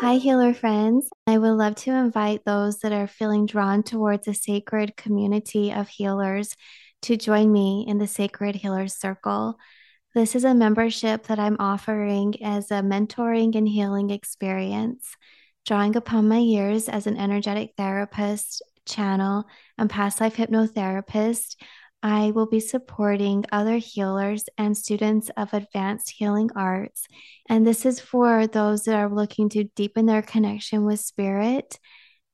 Hi, healer friends. I would love to invite those that are feeling drawn towards a sacred community of healers to join me in the Sacred Healers Circle. This is a membership that I'm offering as a mentoring and healing experience, drawing upon my years as an energetic therapist, channel, and past life hypnotherapist. I will be supporting other healers and students of advanced healing arts. And this is for those that are looking to deepen their connection with spirit,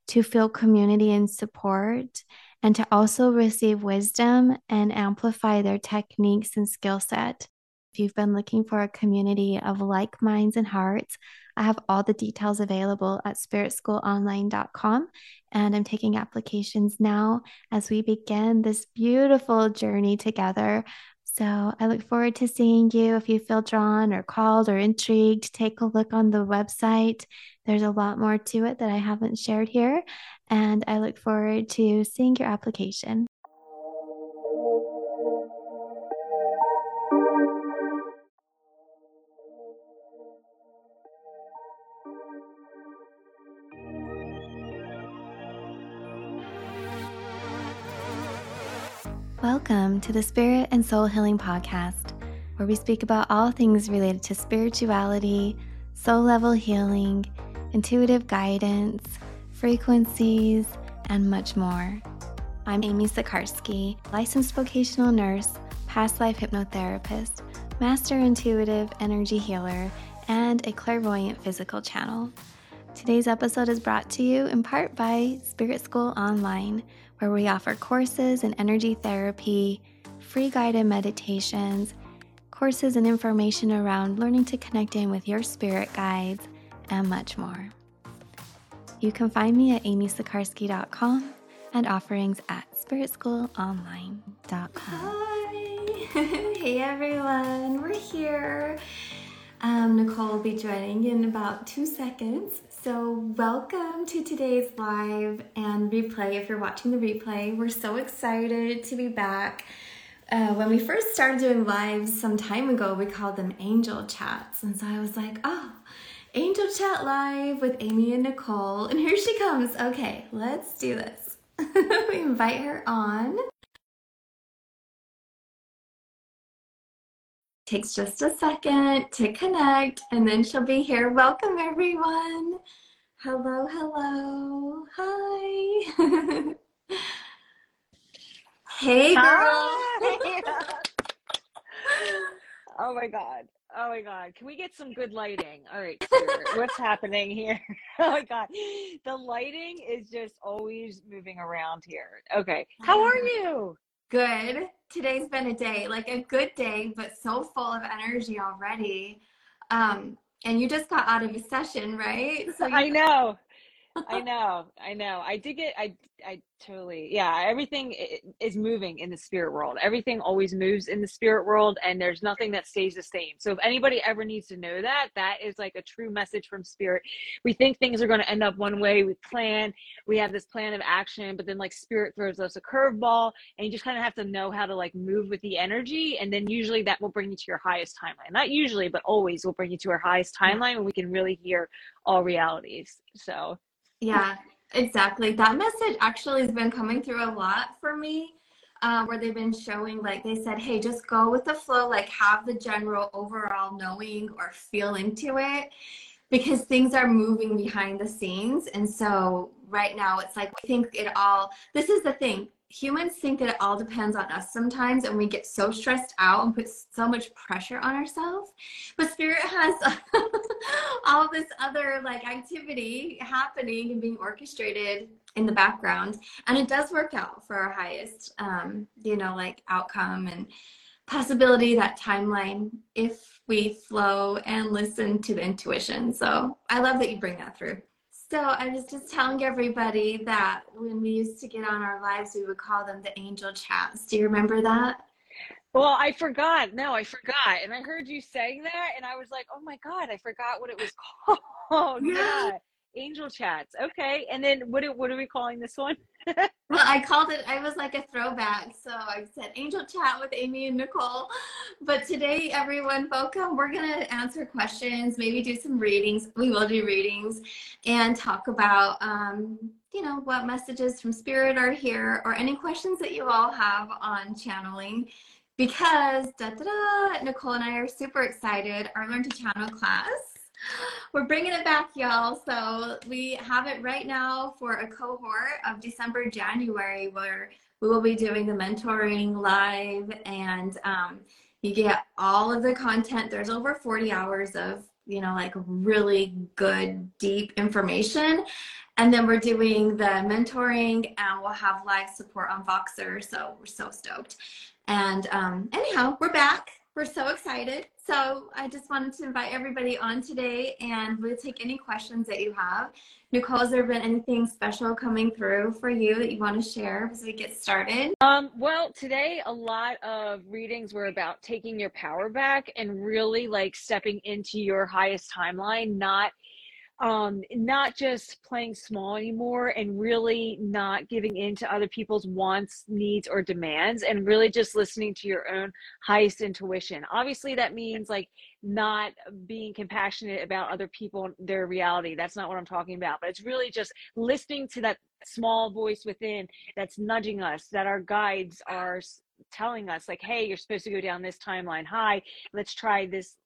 to feel community and support, and to also receive wisdom and amplify their techniques and skill set. If you've been looking for a community of like minds and hearts, I have all the details available at spiritschoolonline.com. And I'm taking applications now as we begin this beautiful journey together. So I look forward to seeing you. If you feel drawn or called or intrigued, take a look on the website. There's a lot more to it that I haven't shared here. And I look forward to seeing your application. Welcome to the Spirit and Soul Healing Podcast, where we speak about all things related to spirituality, soul level healing, intuitive guidance, frequencies, and much more. I'm Amy Sikarskie, licensed vocational nurse, past life hypnotherapist, master intuitive energy healer, and a clairvoyant physical channel. Today's episode is brought to you in part by Spirit School Online where we offer courses in energy therapy, free guided meditations, courses and information around learning to connect in with your spirit guides, and much more. You can find me at amysikarskie.com and offerings at spiritschoolonline.com. Hi! hey everyone, we're here. Um, Nicole will be joining in about two seconds. So, welcome to today's live and replay. If you're watching the replay, we're so excited to be back. Uh, when we first started doing lives some time ago, we called them angel chats. And so I was like, oh, angel chat live with Amy and Nicole. And here she comes. Okay, let's do this. we invite her on. Takes just a second to connect and then she'll be here. Welcome everyone. Hello, hello. Hi. hey girl. Hi. oh my god. Oh my god. Can we get some good lighting? All right. What's happening here? oh my god. The lighting is just always moving around here. Okay. How are you? Good. Today's been a day, like a good day, but so full of energy already. Um, and you just got out of a session, right? So you- I know. I know, I know. I did get, I, I totally, yeah. Everything is moving in the spirit world. Everything always moves in the spirit world, and there's nothing that stays the same. So if anybody ever needs to know that, that is like a true message from spirit. We think things are going to end up one way. We plan, we have this plan of action, but then like spirit throws us a curveball, and you just kind of have to know how to like move with the energy, and then usually that will bring you to your highest timeline. Not usually, but always will bring you to our highest timeline when we can really hear all realities. So yeah, exactly. That message actually has been coming through a lot for me. Uh, where they've been showing, like they said, hey, just go with the flow, like have the general overall knowing or feel into it because things are moving behind the scenes. And so right now it's like we think it all, this is the thing humans think that it all depends on us sometimes and we get so stressed out and put so much pressure on ourselves. But spirit has all this other like activity happening and being orchestrated in the background and it does work out for our highest um, you know like outcome and possibility that timeline if we flow and listen to the intuition. So i love that you bring that through so I was just telling everybody that when we used to get on our lives, we would call them the angel chats. Do you remember that? Well, I forgot. No, I forgot. And I heard you saying that, and I was like, oh my God, I forgot what it was called. yeah. Angel chats. Okay. And then what what are we calling this one? Well, I called it, I was like a throwback. So I said Angel Chat with Amy and Nicole. But today, everyone, welcome. We're going to answer questions, maybe do some readings. We will do readings and talk about, um, you know, what messages from Spirit are here or any questions that you all have on channeling because da, da, da, Nicole and I are super excited. Our Learn to Channel class we're bringing it back, y'all. So we have it right now for a cohort of December, January, where we will be doing the mentoring live and um, you get all of the content. There's over 40 hours of, you know, like really good, deep information. And then we're doing the mentoring and we'll have live support on Voxer. So we're so stoked. And um, anyhow, we're back. We're so excited. So I just wanted to invite everybody on today and we'll take any questions that you have. Nicole, has there been anything special coming through for you that you want to share as we get started? Um, well, today a lot of readings were about taking your power back and really like stepping into your highest timeline, not um not just playing small anymore and really not giving in to other people's wants needs or demands and really just listening to your own highest intuition. Obviously that means like not being compassionate about other people their reality. That's not what i'm talking about but it's really just listening to that small voice within that's nudging us that our guides are telling us like hey you're supposed to go down this timeline. Hi let's try this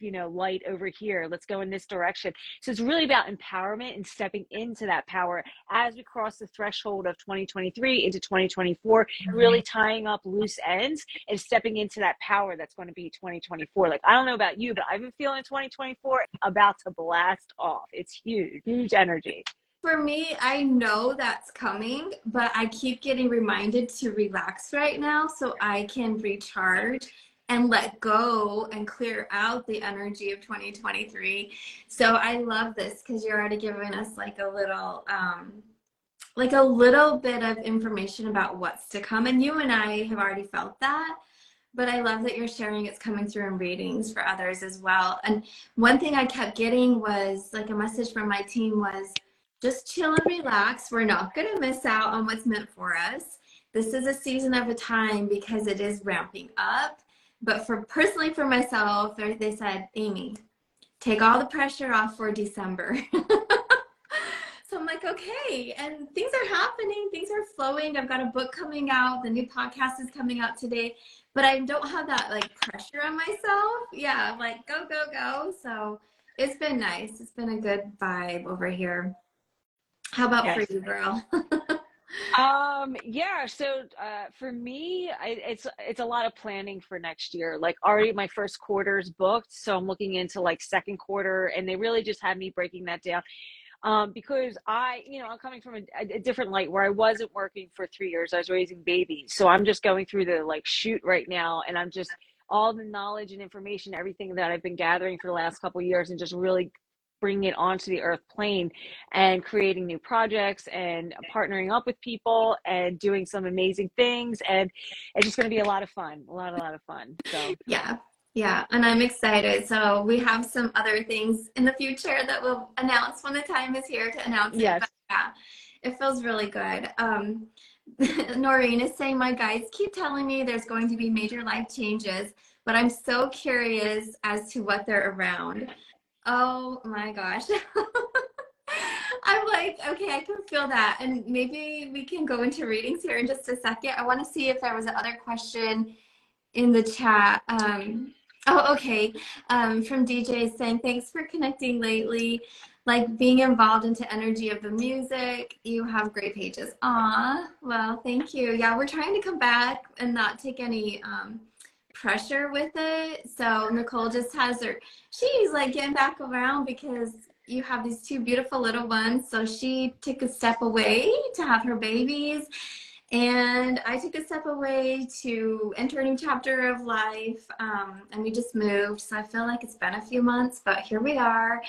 you know light over here. Let's go in this direction. So it's really about empowerment and stepping into that power as we cross the threshold of 2023 into 2024 mm-hmm. really tying up loose ends and stepping into that power that's going to be 2024 like i don't know about you but i've been feeling 2024 about to blast off. It's huge huge. energy for me, I know that's coming, but I keep getting reminded to relax right now so I can recharge and let go and clear out the energy of 2023. So I love this because you're already giving us like a little um like a little bit of information about what's to come and you and I have already felt that. But I love that you're sharing it's coming through in readings for others as well. And one thing I kept getting was like a message from my team was just chill and relax. We're not going to miss out on what's meant for us. This is a season of a time because it is ramping up. But for personally for myself, they said, Amy, take all the pressure off for December. so I'm like, okay. And things are happening, things are flowing. I've got a book coming out, the new podcast is coming out today, but I don't have that like pressure on myself. Yeah, like go, go, go. So it's been nice. It's been a good vibe over here. How about yes. for you, girl? um yeah so uh for me I, it's it's a lot of planning for next year like already my first quarter's booked so i'm looking into like second quarter and they really just had me breaking that down um because i you know i'm coming from a, a different light where i wasn't working for three years i was raising babies so i'm just going through the like shoot right now and i'm just all the knowledge and information everything that i've been gathering for the last couple years and just really bringing it onto the earth plane and creating new projects and partnering up with people and doing some amazing things. And it's just going to be a lot of fun a lot a lot of fun. So yeah yeah and i'm excited. So we have some other things in the future that we'll announce when the time is here to announce yes. it yeah it feels really good. Um Noreen is saying my guides keep telling me there's going to be major life changes but i'm so curious as to what they're around Oh my gosh. I'm like, okay, I can feel that. And maybe we can go into readings here in just a second. I want to see if there was another question in the chat. Um, oh, okay. Um, from DJ saying, thanks for connecting lately. Like being involved into energy of the music. You have great pages. Ah, well, thank you. Yeah, we're trying to come back and not take any um, pressure with it. So Nicole just has her, she's like getting back around because you have these two beautiful little ones. So she took a step away to have her babies. And I took a step away to enter a new chapter of life. Um, and we just moved. So I feel like it's been a few months, but here we are.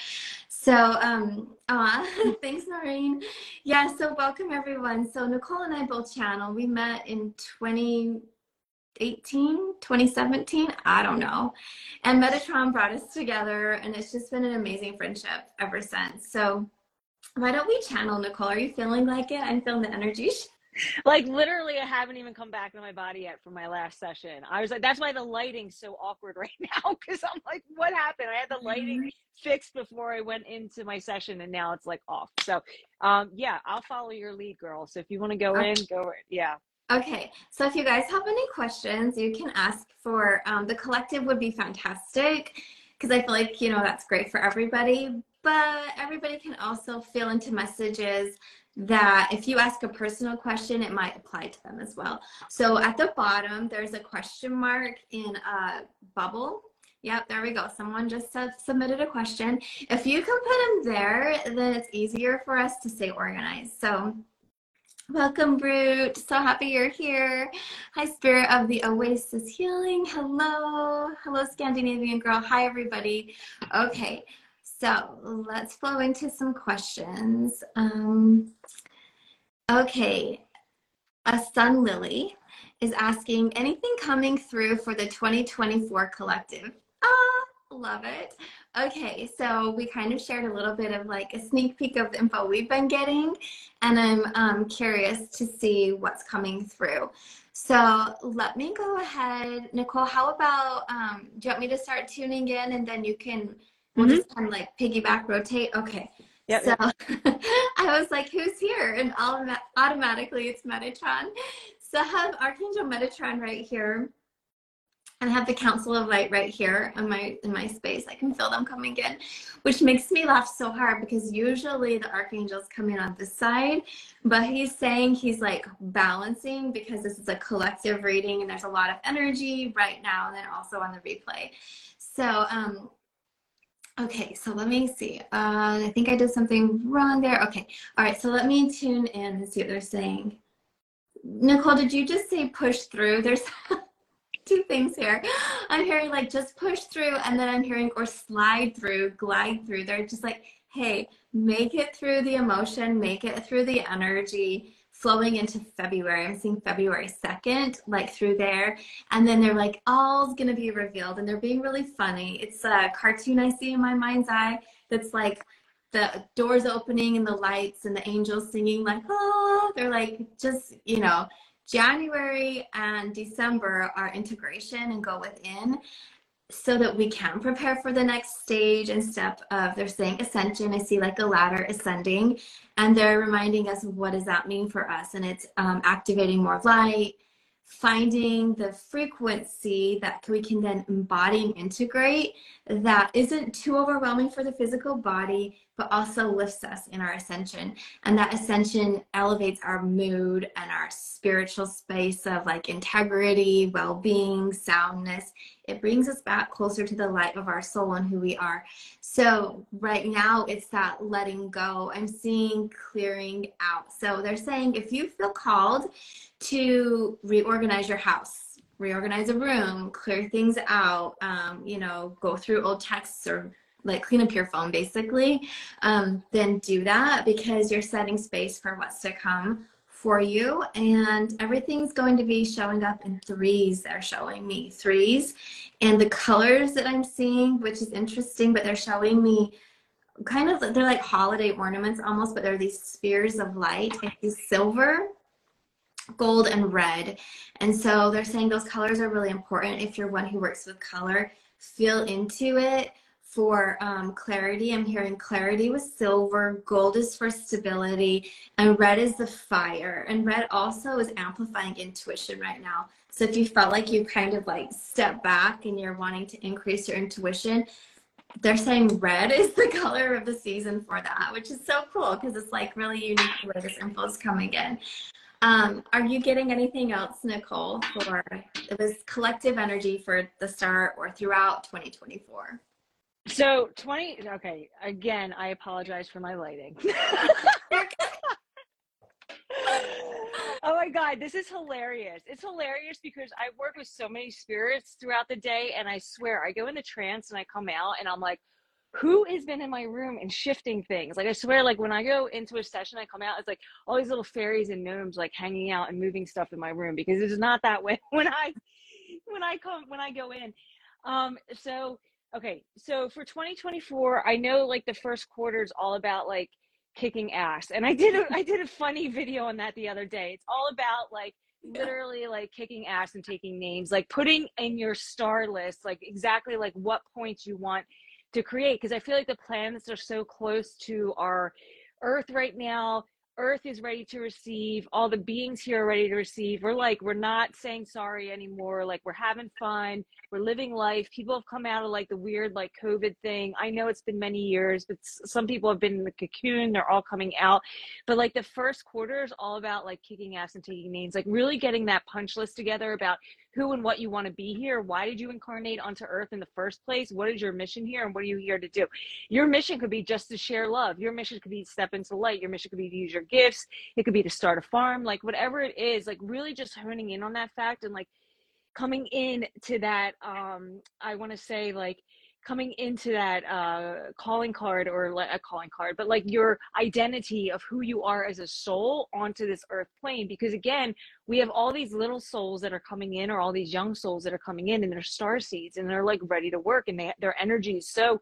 So, um, uh, thanks, Noreen. Yeah, so welcome everyone. So Nicole and I both channel. We met in 20, 2018, 2017, I don't know. And Metatron brought us together, and it's just been an amazing friendship ever since. So why don't we channel Nicole? Are you feeling like it? I'm feeling the energy. like literally i haven't even come back to my body yet from my last session i was like that's why the lighting's so awkward right now because i'm like what happened i had the lighting mm-hmm. fixed before i went into my session and now it's like off so um yeah i'll follow your lead girl so if you want to go okay. in go in yeah Okay, so if you guys have any questions, you can ask for um, the collective would be fantastic because I feel like, you know, that's great for everybody. But everybody can also fill into messages that if you ask a personal question, it might apply to them as well. So at the bottom, there's a question mark in a bubble. Yep, there we go. Someone just submitted a question. If you can put them there, then it's easier for us to stay organized. So welcome, Brute. So happy you're here. Hi, Spirit of the Oasis Healing. Hello. Hello, Scandinavian girl. Hi, everybody. Okay, so let's flow into some questions. Um, okay, a Sun Lily is asking anything coming through for the 2024 collective. Ah, love it. Okay, so we kind of shared a little bit of like a sneak peek of the info we've been getting, and I'm um, curious to see what's coming through. So let me go ahead. Nicole, how about, um, do you want me to start tuning in and then you can We'll mm-hmm. just kind of like piggyback rotate. Okay. Yep, so yep. I was like, who's here? And automatically it's Metatron. So I have Archangel Metatron right here. And I have the Council of Light right here in my in my space. I can feel them coming in, which makes me laugh so hard because usually the archangels come in on this side, but he's saying he's like balancing because this is a collective reading and there's a lot of energy right now and then also on the replay. So um, Okay, so let me see. Uh, I think I did something wrong there. Okay, all right, so let me tune in and see what they're saying. Nicole, did you just say push through? There's two things here. I'm hearing like just push through, and then I'm hearing or slide through, glide through. They're just like, hey, make it through the emotion, make it through the energy, flowing into February. I'm seeing February 2nd, like through there. And then they're like, all's gonna be revealed. And they're being really funny. It's a cartoon I see in my mind's eye that's like the doors opening and the lights and the angels singing, like, oh, they're like, just, you know, January and December are integration and go within so that we can prepare for the next stage and step of they're saying ascension. I see like a ladder ascending and they're reminding us what does that mean for us and it's um, activating more light finding the frequency that we can then embody and integrate that isn't too overwhelming for the physical body but also lifts us in our ascension. And that ascension elevates our mood and our spiritual space of like integrity, well being, soundness. It brings us back closer to the light of our soul and who we are. So, right now, it's that letting go. I'm seeing clearing out. So, they're saying if you feel called to reorganize your house, reorganize a room, clear things out, um, you know, go through old texts or like clean up your phone basically, um, then do that because you're setting space for what's to come for you. And everything's going to be showing up in threes. They're showing me threes. And the colors that I'm seeing, which is interesting, but they're showing me kind of, they're like holiday ornaments almost, but they're these spheres of light. It's silver gold and red. And so they're saying those colors are really important if you're one who works with color. Feel into it for um, clarity. I'm hearing clarity with silver, gold is for stability, and red is the fire. And red also is amplifying intuition right now. So if you felt like you kind of like step back and you're wanting to increase your intuition, they're saying red is the color of the season for that, which is so cool because it's like really unique the way this info is coming in. Um, are you getting anything else, Nicole, for this collective energy for the start or throughout 2024? So 20 okay, again, I apologize for my lighting. oh my god, this is hilarious. It's hilarious because I work with so many spirits throughout the day and I swear I go into trance and I come out and I'm like who has been in my room and shifting things? Like I swear, like when I go into a session, I come out, it's like all these little fairies and gnomes like hanging out and moving stuff in my room because it's not that way when I when I come when I go in. Um so okay so for 2024 i know like the first quarter is all about like kicking ass. And I did a, I did a funny video on that the other day. It's all about like literally like kicking ass and taking names, like putting in your star list like exactly like what points you want to create because I feel like the planets are so close to our earth right now earth is ready to receive all the beings here are ready to receive. We're like we're not saying sorry anymore. Like we're having fun. We're living life. People have come out of like the weird like covid thing. I know it's been many years but some people have been in the cocoon. They're all coming out. But like the first quarter is all about like kicking ass and taking names like really getting that punch list together about who and what you want to be here. Why did you incarnate onto earth in the first place? What is your mission here and what are you here to do? Your mission could be just to share love. Your mission could be to step into light. Your mission could be to use your gifts. It could be to start a farm, like whatever it is, like really just honing in on that fact and like coming in to that um I want to say like coming into that uh, calling card or a calling card, but like your identity of who you are as a soul onto this earth plane. Because again, we have all these little souls that are coming in, or all these young souls that are coming in, and they're star seeds, and they're like ready to work, and they, their energy is so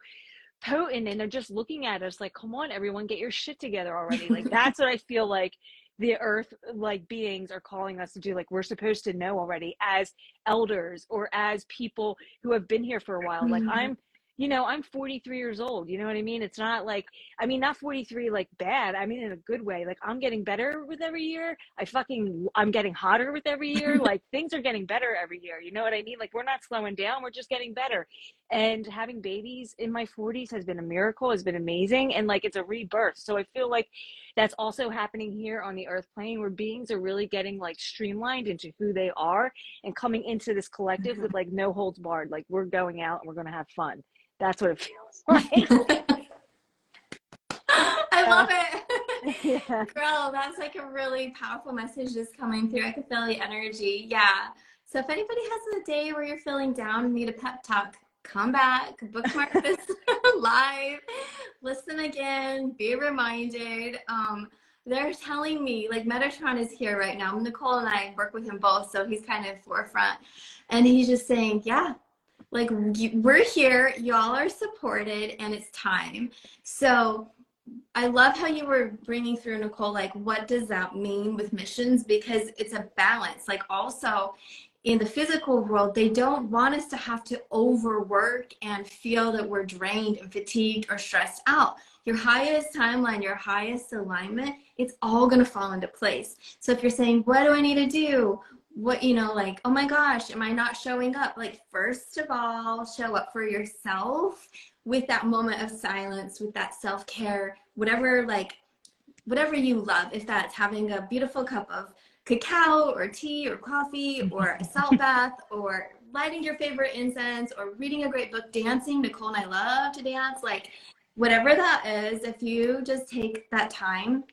potent, and they're just looking at us like, "Come on, everyone, get your shit together already!" Like that's what I feel like the earth like beings are calling us to do like we're supposed to know already as elders or as people who have been here for a while like mm-hmm. i'm you know, I'm 43 years old. You know what I mean? It's not like, I mean, not 43 like bad. I mean, in a good way. Like, I'm getting better with every year. I fucking, I'm getting hotter with every year. like, things are getting better every year. You know what I mean? Like, we're not slowing down. We're just getting better. And having babies in my 40s has been a miracle, has been amazing. And like, it's a rebirth. So I feel like that's also happening here on the earth plane where beings are really getting like streamlined into who they are and coming into this collective mm-hmm. with like no holds barred. Like, we're going out and we're going to have fun that's what it feels like. I love it. Yeah. Girl, that's like a really powerful message just coming through. I can feel the energy. Yeah. So if anybody has a day where you're feeling down and need a pep talk, come back, bookmark this live, listen again, be reminded. Um, they're telling me, like Metatron is here right now. Nicole and I work with him both, so he's kind of forefront. And he's just saying, yeah, like we're here y'all are supported and it's time. So i love how you were bringing through nicole like what does that mean with missions? Because it's a balance. Like also in the physical world they don't want us to have to overwork and feel that we're drained and fatigued or stressed out. Your highest timeline your highest alignment it's all going to fall into place. So if you're saying what do i need to do what you know like oh my gosh am i not showing up? Like first of all show up for yourself with that moment of silence with that self-care whatever like whatever you love. If that's having a beautiful cup of cacao or tea or coffee or a salt bath or lighting your favorite incense or reading a great book dancing nicole and i love to dance like whatever that is if you just take that time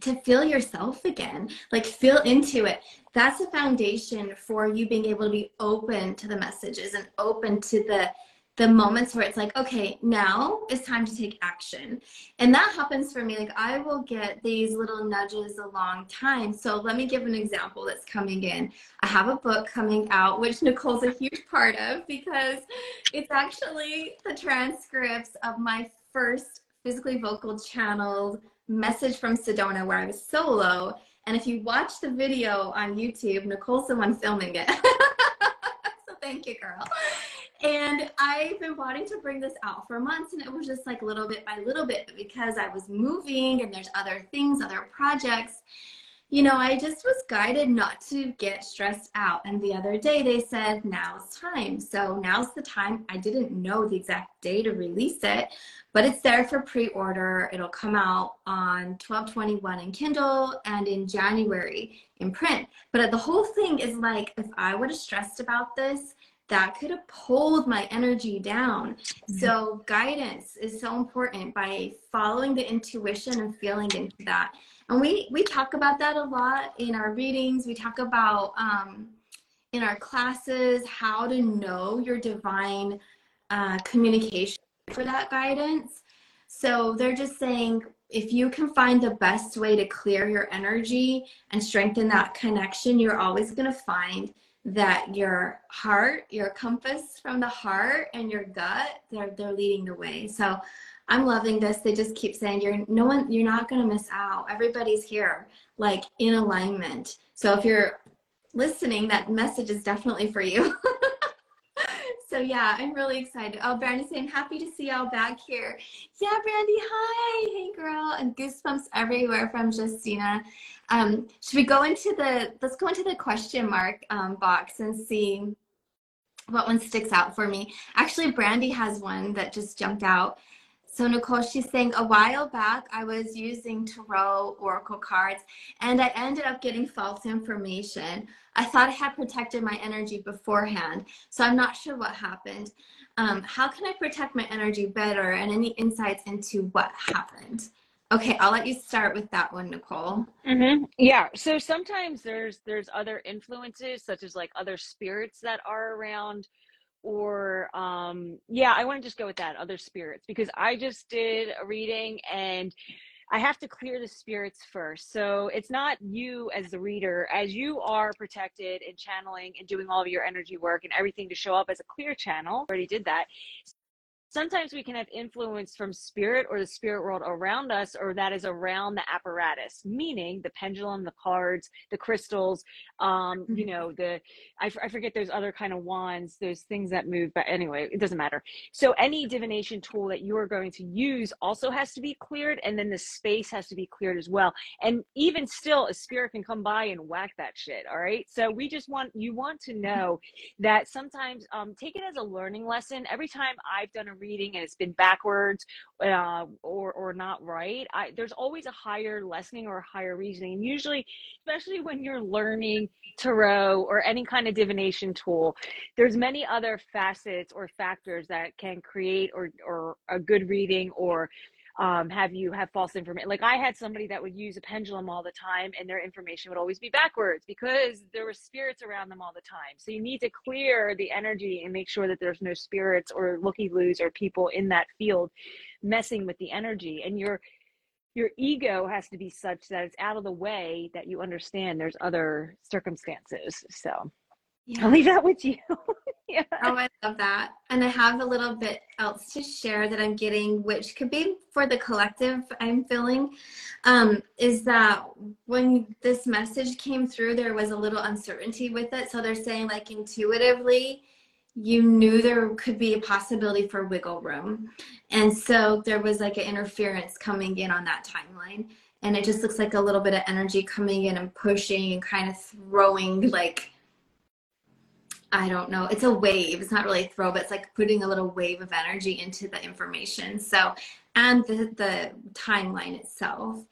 to feel yourself again like feel into it. That's a foundation for you being able to be open to the messages and open to the the moments where it's like okay now it's time to take action. And that happens for me. Like i will get these little nudges a long time. So let me give an example that's coming in. I have a book coming out which nicole's a huge part of because it's actually the transcripts of my first physically vocal channeled message from Sedona where I was solo. And if you watch the video on YouTube, Nicole's the one filming it. so thank you, girl. And I've been wanting to bring this out for months, and it was just like little bit by little bit. But because I was moving and there's other things, other projects, you know, I just was guided not to get stressed out. And the other day they said, now's time. So now's the time. I didn't know the exact day to release it, but it's there for pre-order. It'll come out on 1221 in Kindle and in January in print. But the whole thing is like, if I would have stressed about this, that could have pulled my energy down. Mm-hmm. So guidance is so important by following the intuition and feeling into that and we we talk about that a lot in our readings. We talk about um, in our classes how to know your divine uh, communication for that guidance. So they're just saying if you can find the best way to clear your energy and strengthen that connection you're always going to find that your heart your compass from the heart and your gut they're, they're leading the way. So I'm loving this. They just keep saying you're no one you're not going to miss out. Everybody's here like in alignment. So if you're listening, that message is definitely for you. so yeah, I'm really excited. Oh, Brandy saying happy to see y'all back here. Yeah, Brandy, hi, hey girl, and goosebumps everywhere from Justina. Um, should we go into the let's go into the question mark um, box and see what one sticks out for me. Actually, Brandy has one that just jumped out. So Nicole, she's saying a while back I was using tarot oracle cards and I ended up getting false information. I thought I had protected my energy beforehand, so I'm not sure what happened. Um, how can I protect my energy better and any insights into what happened? Okay, I'll let you start with that one, Nicole. Mm-hmm. Yeah. So sometimes there's there's other influences, such as like other spirits that are around, or um, yeah, I want to just go with that other spirits because I just did a reading and I have to clear the spirits first. So it's not you as the reader, as you are protected and channeling and doing all of your energy work and everything to show up as a clear channel. Already did that sometimes we can have influence from spirit or the spirit world around us or that is around the apparatus meaning the pendulum the cards the crystals um you mm-hmm. know the I, f- I forget those other kind of wands those things that move but anyway it doesn't matter. So any divination tool that you are going to use also has to be cleared and then the space has to be cleared as well. And even still a spirit can come by and whack that shit all right? So we just want you want to know that sometimes um take it as a learning lesson. Every time i've done a reading and it's been backwards uh, or or not right I, there's always a higher lessening or a higher reasoning usually especially when you're learning tarot or any kind of divination tool there's many other facets or factors that can create or or a good reading or um, have you have false information like i had somebody that would use a pendulum all the time and their information would always be backwards because there were spirits around them all the time. So you need to clear the energy and make sure that there's no spirits or looky loos or people in that field messing with the energy. And your your ego has to be such that it's out of the way that you understand there's other circumstances so yeah. I'll leave that with you. yeah. Oh, I love that. And I have a little bit else to share that I'm getting, which could be for the collective I'm feeling, um, is that when this message came through, there was a little uncertainty with it. So they're saying, like, intuitively, you knew there could be a possibility for wiggle room. And so there was like an interference coming in on that timeline. And it just looks like a little bit of energy coming in and pushing and kind of throwing like I don't know. It's a wave. It's not really a throw, but it's like putting a little wave of energy into the information. So, and the, the timeline itself.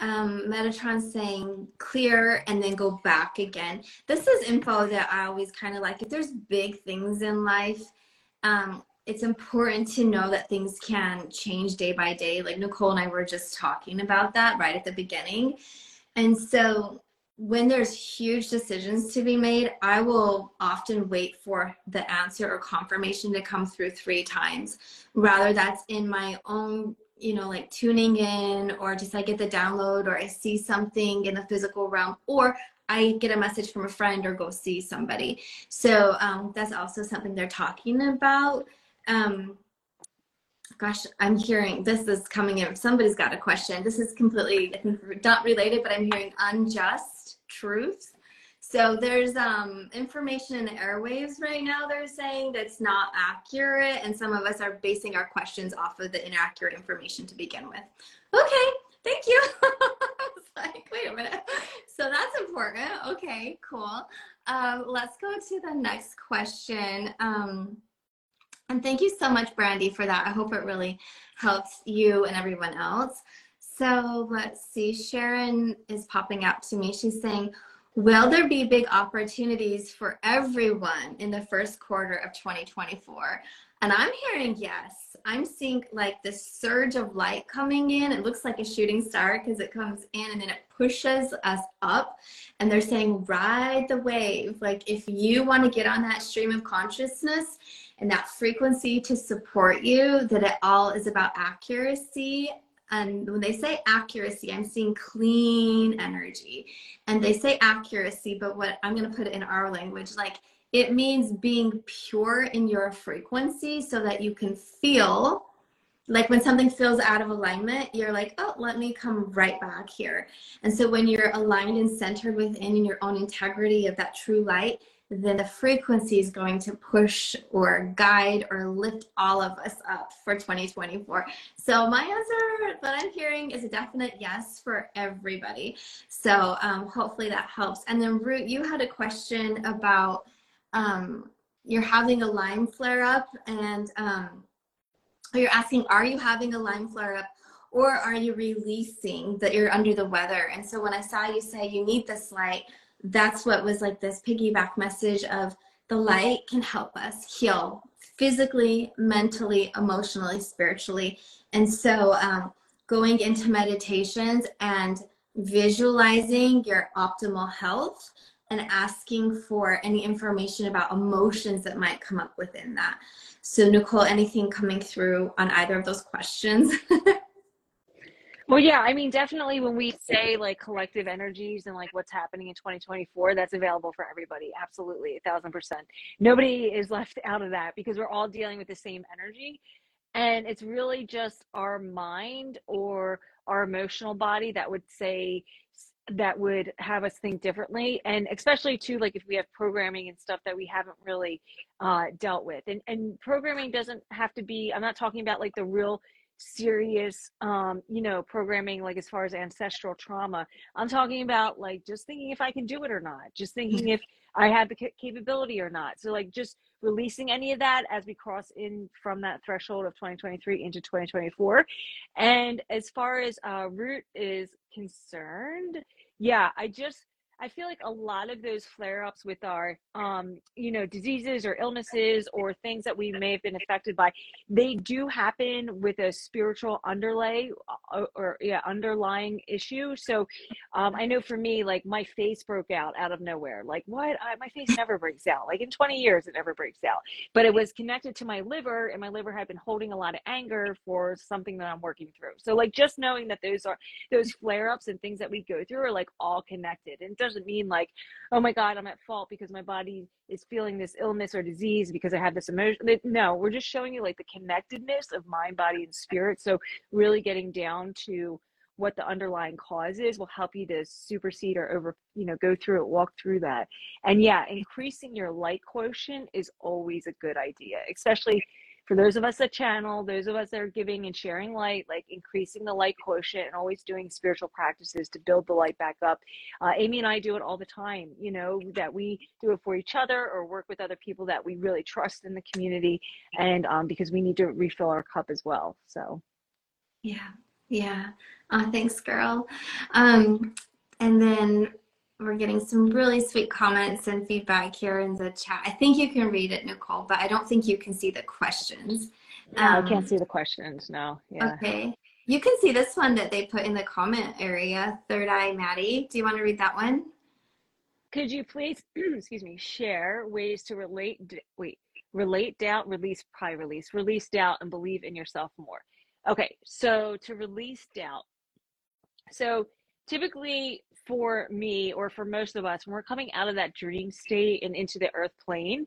Um, Metatron saying clear and then go back again. This is info that I always kind of like. If there's big things in life, um, it's important to know that things can change day by day. Like Nicole and I were just talking about that right at the beginning. And so when there's huge decisions to be made, I will often wait for the answer or confirmation to come through three times. Rather, that's in my own, you know, like tuning in, or just I get the download, or I see something in the physical realm, or I get a message from a friend or go see somebody. So um, that's also something they're talking about. Um, gosh, I'm hearing this is coming in. Somebody's got a question. This is completely, not related, but I'm hearing unjust truths. So there's um, information in the airwaves right now, they're saying that's not accurate. And some of us are basing our questions off of the inaccurate information to begin with. Okay, thank you. I was like, wait a minute. So that's important. Okay, cool. Um, let's go to the next question. Um, and thank you so much, Brandy, for that. I hope it really helps you and everyone else. So let's see. Sharon is popping out to me. She's saying, Will there be big opportunities for everyone in the first quarter of 2024? And I'm hearing yes. I'm seeing like this surge of light coming in. It looks like a shooting star because it comes in and then it pushes us up. And they're saying, ride the wave. Like if you want to get on that stream of consciousness and that frequency to support you, that it all is about accuracy and when they say accuracy, I'm seeing clean energy. And they say accuracy, but what I'm going to put it in our language, like it means being pure in your frequency so that you can feel like when something feels out of alignment, you're like, oh, let me come right back here. And so when you're aligned and centered within in your own integrity of that true light, then the frequency is going to push or guide or lift all of us up for 2024. So my answer that I'm hearing is a definite yes for everybody. So um, hopefully that helps. And then Root, you had a question about um, you're having a Lyme flare up and um, you're asking, are you having a Lyme flare up? Or are you releasing that you're under the weather? And so when I saw you say you need this light, that's what was like this piggyback message of the light can help us heal physically, mentally, emotionally, spiritually. And so um, going into meditations and visualizing your optimal health and asking for any information about emotions that might come up within that. So, Nicole, anything coming through on either of those questions? Well, yeah, I mean, definitely when we say like collective energies and like what's happening in 2024, that's available for everybody. Absolutely, a thousand percent. Nobody is left out of that because we're all dealing with the same energy. And it's really just our mind or our emotional body that would say, that would have us think differently and especially too like if we have programming and stuff that we haven't really uh, dealt with and and programming doesn't have to be i'm not talking about like the real serious um you know programming like as far as ancestral trauma i'm talking about like just thinking if i can do it or not just thinking if i have the capability or not. So like just releasing any of that as we cross in from that threshold of 2023 into 2024 and as far as uh root is concerned yeah i just I feel like a lot of those flare ups with our, um, you know, diseases or illnesses or things that we may have been affected by, they do happen with a spiritual underlay or, uh, or yeah, underlying issue. So um, I know for me, like my face broke out out of nowhere. Like, what? I, my face never breaks out. Like in 20 years, it never breaks out. But it was connected to my liver, and my liver had been holding a lot of anger for something that I'm working through. So, like, just knowing that those are those flare ups and things that we go through are like all connected. And does doesn't mean like, oh my God, I'm at fault because my body is feeling this illness or disease because I have this emotion. No, we're just showing you like the connectedness of mind, body, and spirit. So really getting down to what the underlying cause is will help you to supersede or over you know go through it walk through that and yeah increasing your light quotient is always a good idea especially for those of us that channel, those of us that are giving and sharing light, like increasing the light quotient and always doing spiritual practices to build the light back up. Uh, Amy and I do it all the time, you know, that we do it for each other or work with other people that we really trust in the community. And um, because we need to refill our cup as well. So, yeah. Yeah. Uh, thanks, girl. Um, and then we're getting some really sweet comments and feedback here in the chat. I think you can read it, Nicole, but I don't think you can see the questions. No, um, I can't see the questions. No. Yeah. Okay. You can see this one that they put in the comment area. Third Eye Maddie. Do you want to read that one? Could you please, excuse me, share ways to relate? Wait, relate doubt, release, probably release, release doubt, and believe in yourself more. Okay, so to release doubt. So typically for me or for most of us when we're coming out of that dream state and into the earth plane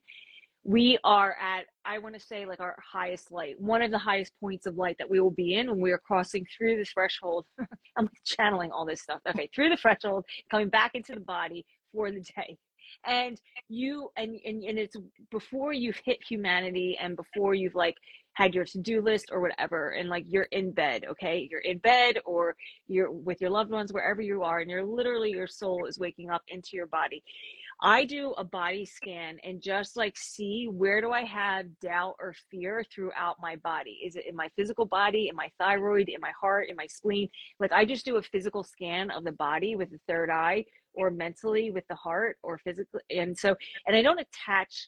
we are at i want to say like our highest light one of the highest points of light that we will be in when we are crossing through the threshold. I'm channeling all this stuff. Okay through the threshold coming back into the body for the day. And you and, and and it's before you've hit humanity and before you've like had your to-do list or whatever and like you're in bed okay you're in bed or you're with your loved ones wherever you are and you're literally your soul is waking up into your body I do a body scan and just like see where do I have doubt or fear throughout my body? Is it in my physical body, in my thyroid, in my heart, in my spleen? Like I just do a physical scan of the body with the third eye or mentally with the heart or physically. And so, and I don't attach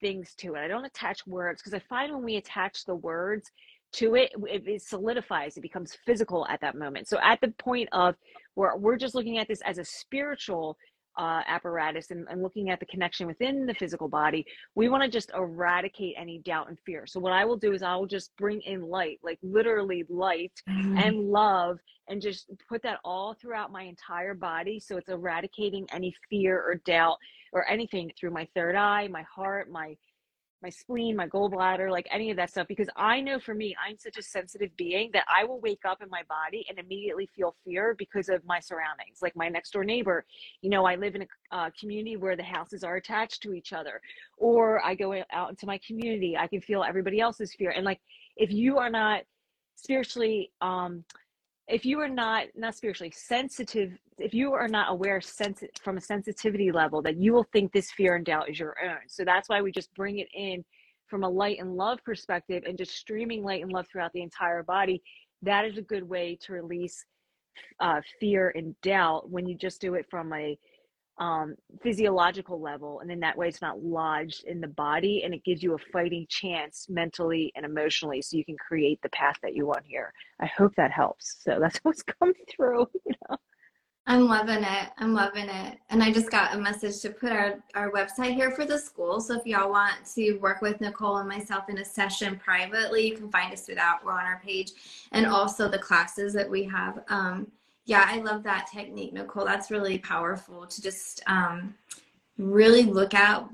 things to it. I don't attach words because I find when we attach the words to it, it, it, solidifies, it becomes physical at that moment. So at the point of where we're just looking at this as a spiritual uh, apparatus and, and, looking at the connection within the physical body, we want to just eradicate any doubt and fear. So, what I will do is I will just bring in light, like literally light mm-hmm. and love, and just put that all throughout my entire body. So, it's eradicating any fear or doubt or anything through my third eye, my heart, my my spleen, my gallbladder, like any of that stuff. Because I know for me, I'm such a sensitive being that I will wake up in my body and immediately feel fear because of my surroundings. Like my next door neighbor, you know, I live in a uh, community where the houses are attached to each other, or I go out into my community, I can feel everybody else's fear. And like, if you are not spiritually, um, if you are not not spiritually sensitive if you are not aware sensi- from a sensitivity level that you will think this fear and doubt is your own so that's why we just bring it in from a light and love perspective and just streaming light and love throughout the entire body that is a good way to release uh, fear and doubt when you just do it from a um, physiological level. And then that way it's not lodged in the body and it gives you a fighting chance mentally and emotionally so you can create the path that you want here. I hope that helps. So that's what's coming through, you know. I'm loving it. I'm loving it. And I just got a message to put our, our website here for the school. So if y'all want to work with Nicole and myself in a session privately, you can find us through that. We're on our page. And also the classes that we have. Um, yeah, I love that technique, Nicole. That's really powerful to just um, really look at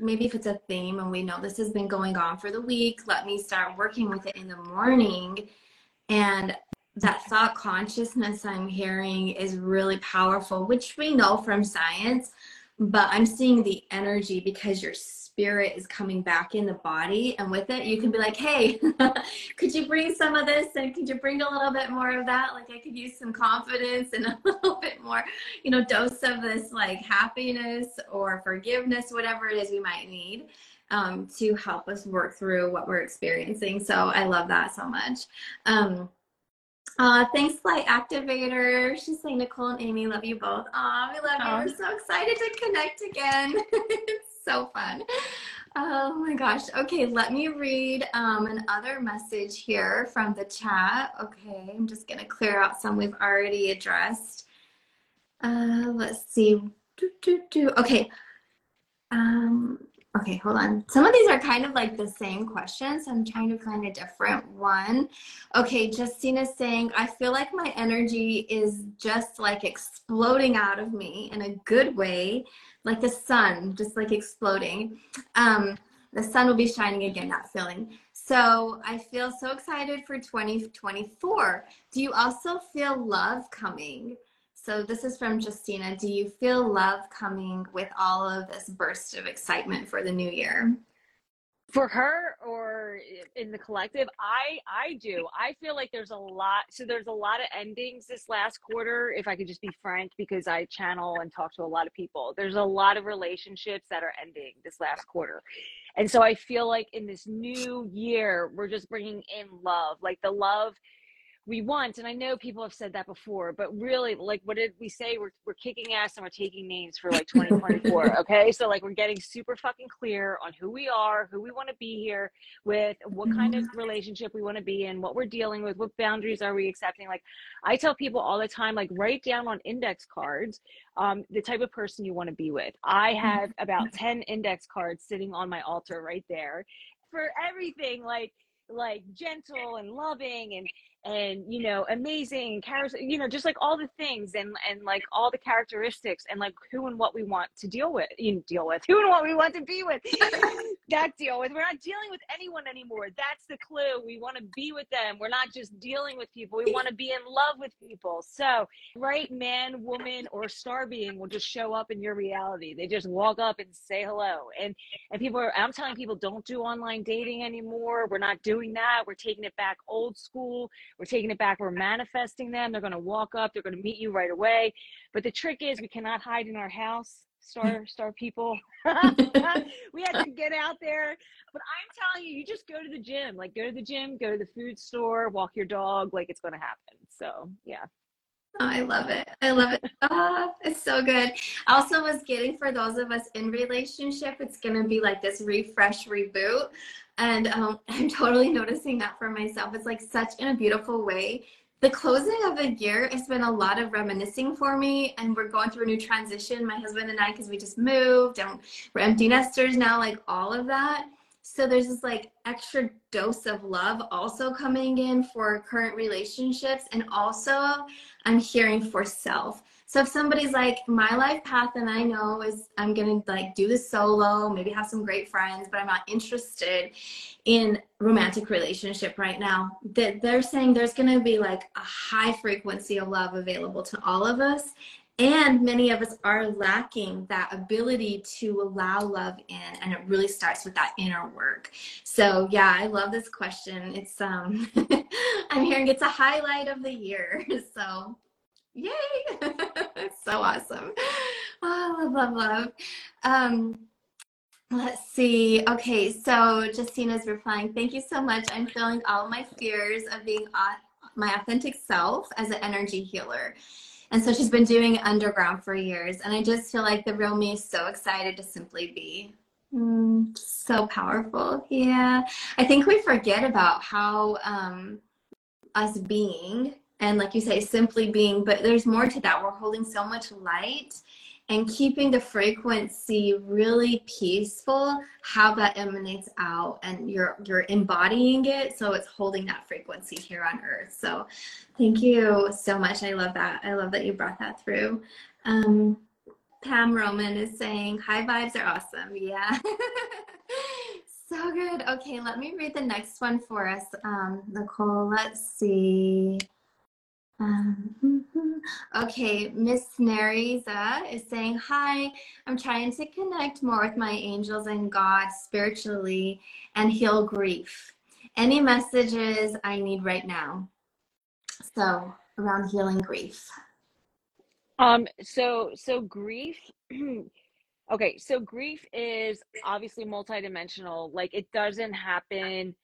maybe if it's a theme and we know this has been going on for the week, let me start working with it in the morning. And that thought consciousness I'm hearing is really powerful, which we know from science, but I'm seeing the energy because you're spirit is coming back in the body and with it you can be like hey could you bring some of this and could you bring a little bit more of that? Like i could use some confidence and a little bit more you know dose of this like happiness or forgiveness whatever it is we might need um, to help us work through what we're experiencing. So i love that so much. Um, uh, thanks, Light Activator. She's saying Nicole and Amy love you both. Aw, we love you. We're so excited to connect again. it's so fun. Oh my gosh. Okay, let me read um, another message here from the chat. Okay, I'm just going to clear out some we've already addressed. Uh, let's see. Do, do, do. Okay. Um, okay, hold on. Some of these are kind of like the same questions. I'm trying to find a different one. Okay, Justina is saying, I feel like my energy is just like exploding out of me in a good way like the sun just like exploding. Um, the sun will be shining again, that feeling. So I feel so excited for 2024. Do you also feel love coming? So this is from Justina. Do you feel love coming with all of this burst of excitement for the new year? for her or in the collective? I i do. I feel like there's a lot so there's a lot of endings this last quarter if i could just be frank because i channel and talk to a lot of people. There's a lot of relationships that are ending this last quarter. And so i feel like in this new year we're just bringing in love. Like the love we want and i know people have said that before but really like what did we say? We're, we're kicking ass and we're taking names for like 2024 okay? So like we're getting super fucking clear on who we are who we want to be here with what kind of mm-hmm. relationship we want to be in what we're dealing with what boundaries are we accepting? Like i tell people all the time like write down on index cards um, the type of person you want to be with. I have about 10 index cards sitting on my altar right there for everything like like gentle and loving and and you know amazing character you know just like all the things and and like all the characteristics and like who and what we want to deal with you know, deal with who and what we want to be with that deal with. We're not dealing with anyone anymore. That's the clue. We want to be with them. We're not just dealing with people. We want to be in love with people. So right man woman or star being will just show up in your reality. They just walk up and say hello. And and people are i'm telling people don't do online dating anymore. We're not doing that. We're taking it back old school we're taking it back. We're manifesting them. They're going to walk up. They're going to meet you right away. But the trick is we cannot hide in our house. Star star people. we had to get out there. But I'm telling you, you just go to the gym. Like go to the gym, go to the food store, walk your dog. Like it's going to happen. So yeah. Oh, I love it. I love it. Oh, it's so good. Also was getting for those of us in relationship, it's going to be like this refresh, reboot. And um, I'm totally noticing that for myself. It's like such in a beautiful way. The closing of the year has been a lot of reminiscing for me, and we're going through a new transition, my husband and I, because we just moved and we're empty nesters now, like all of that. So there's this like extra dose of love also coming in for current relationships, and also I'm hearing for self. So if somebody's like, my life path and I know is I'm gonna like do this solo, maybe have some great friends, but I'm not interested in romantic relationship right now, that they're saying there's gonna be like a high frequency of love available to all of us. And many of us are lacking that ability to allow love in, and it really starts with that inner work. So yeah, I love this question. It's um, I'm hearing it's a highlight of the year. So yay! so awesome. Oh, love, love, love. Um, let's see. Okay, so Justina's replying. Thank you so much. I'm feeling all my fears of being my authentic self as an energy healer. And so she's been doing underground for years. And I just feel like the real me is so excited to simply be. Mm, so powerful. Yeah. I think we forget about how um, us being, and like you say, simply being, but there's more to that. We're holding so much light and keeping the frequency really peaceful how that emanates out and you're you're embodying it so it's holding that frequency here on earth. So thank you so much. I love that. I love that you brought that through. Um, pam roman is saying high vibes are awesome. Yeah. So good. Okay let me read the next one for us. Um, nicole let's see um, okay, Miss Nariza is saying, Hi, I'm trying to connect more with my angels and God spiritually and heal grief. Any messages I need right now? So, around healing grief. Um, so, so grief. okay, so grief is obviously multidimensional. Like, it doesn't happen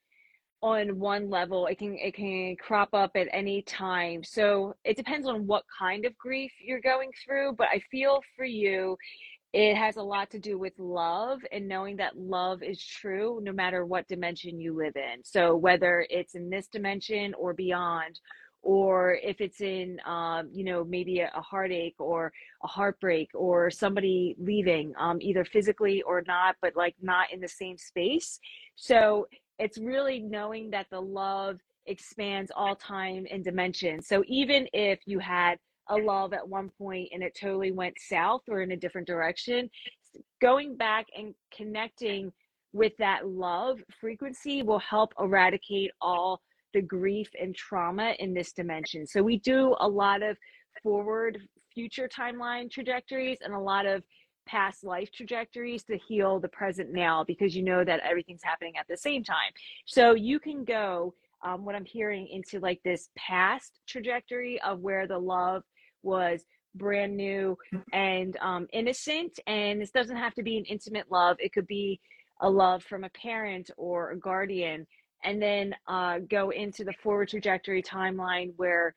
on one level it can it can crop up at any time. So it depends on what kind of grief you're going through but i feel for you it has a lot to do with love and knowing that love is true no matter what dimension you live in. So whether it's in this dimension or beyond or if it's in um, you know maybe a, a, heartache or a heartbreak or somebody leaving um, either physically or not but like not in the same space. So it's really knowing that the love expands all time and dimension. So even if you had a love at one point and it totally went south or in a different direction, going back and connecting with that love frequency will help eradicate all the grief and trauma in this dimension. So we do a lot of forward future timeline trajectories and a lot of past life trajectories to heal the present now because you know that everything's happening at the same time. So you can go, um, what I'm hearing, into like this past trajectory of where the love was brand new and um, innocent. And this doesn't have to be an intimate love, it could be a love from a parent or a guardian. And then uh, go into the forward trajectory timeline where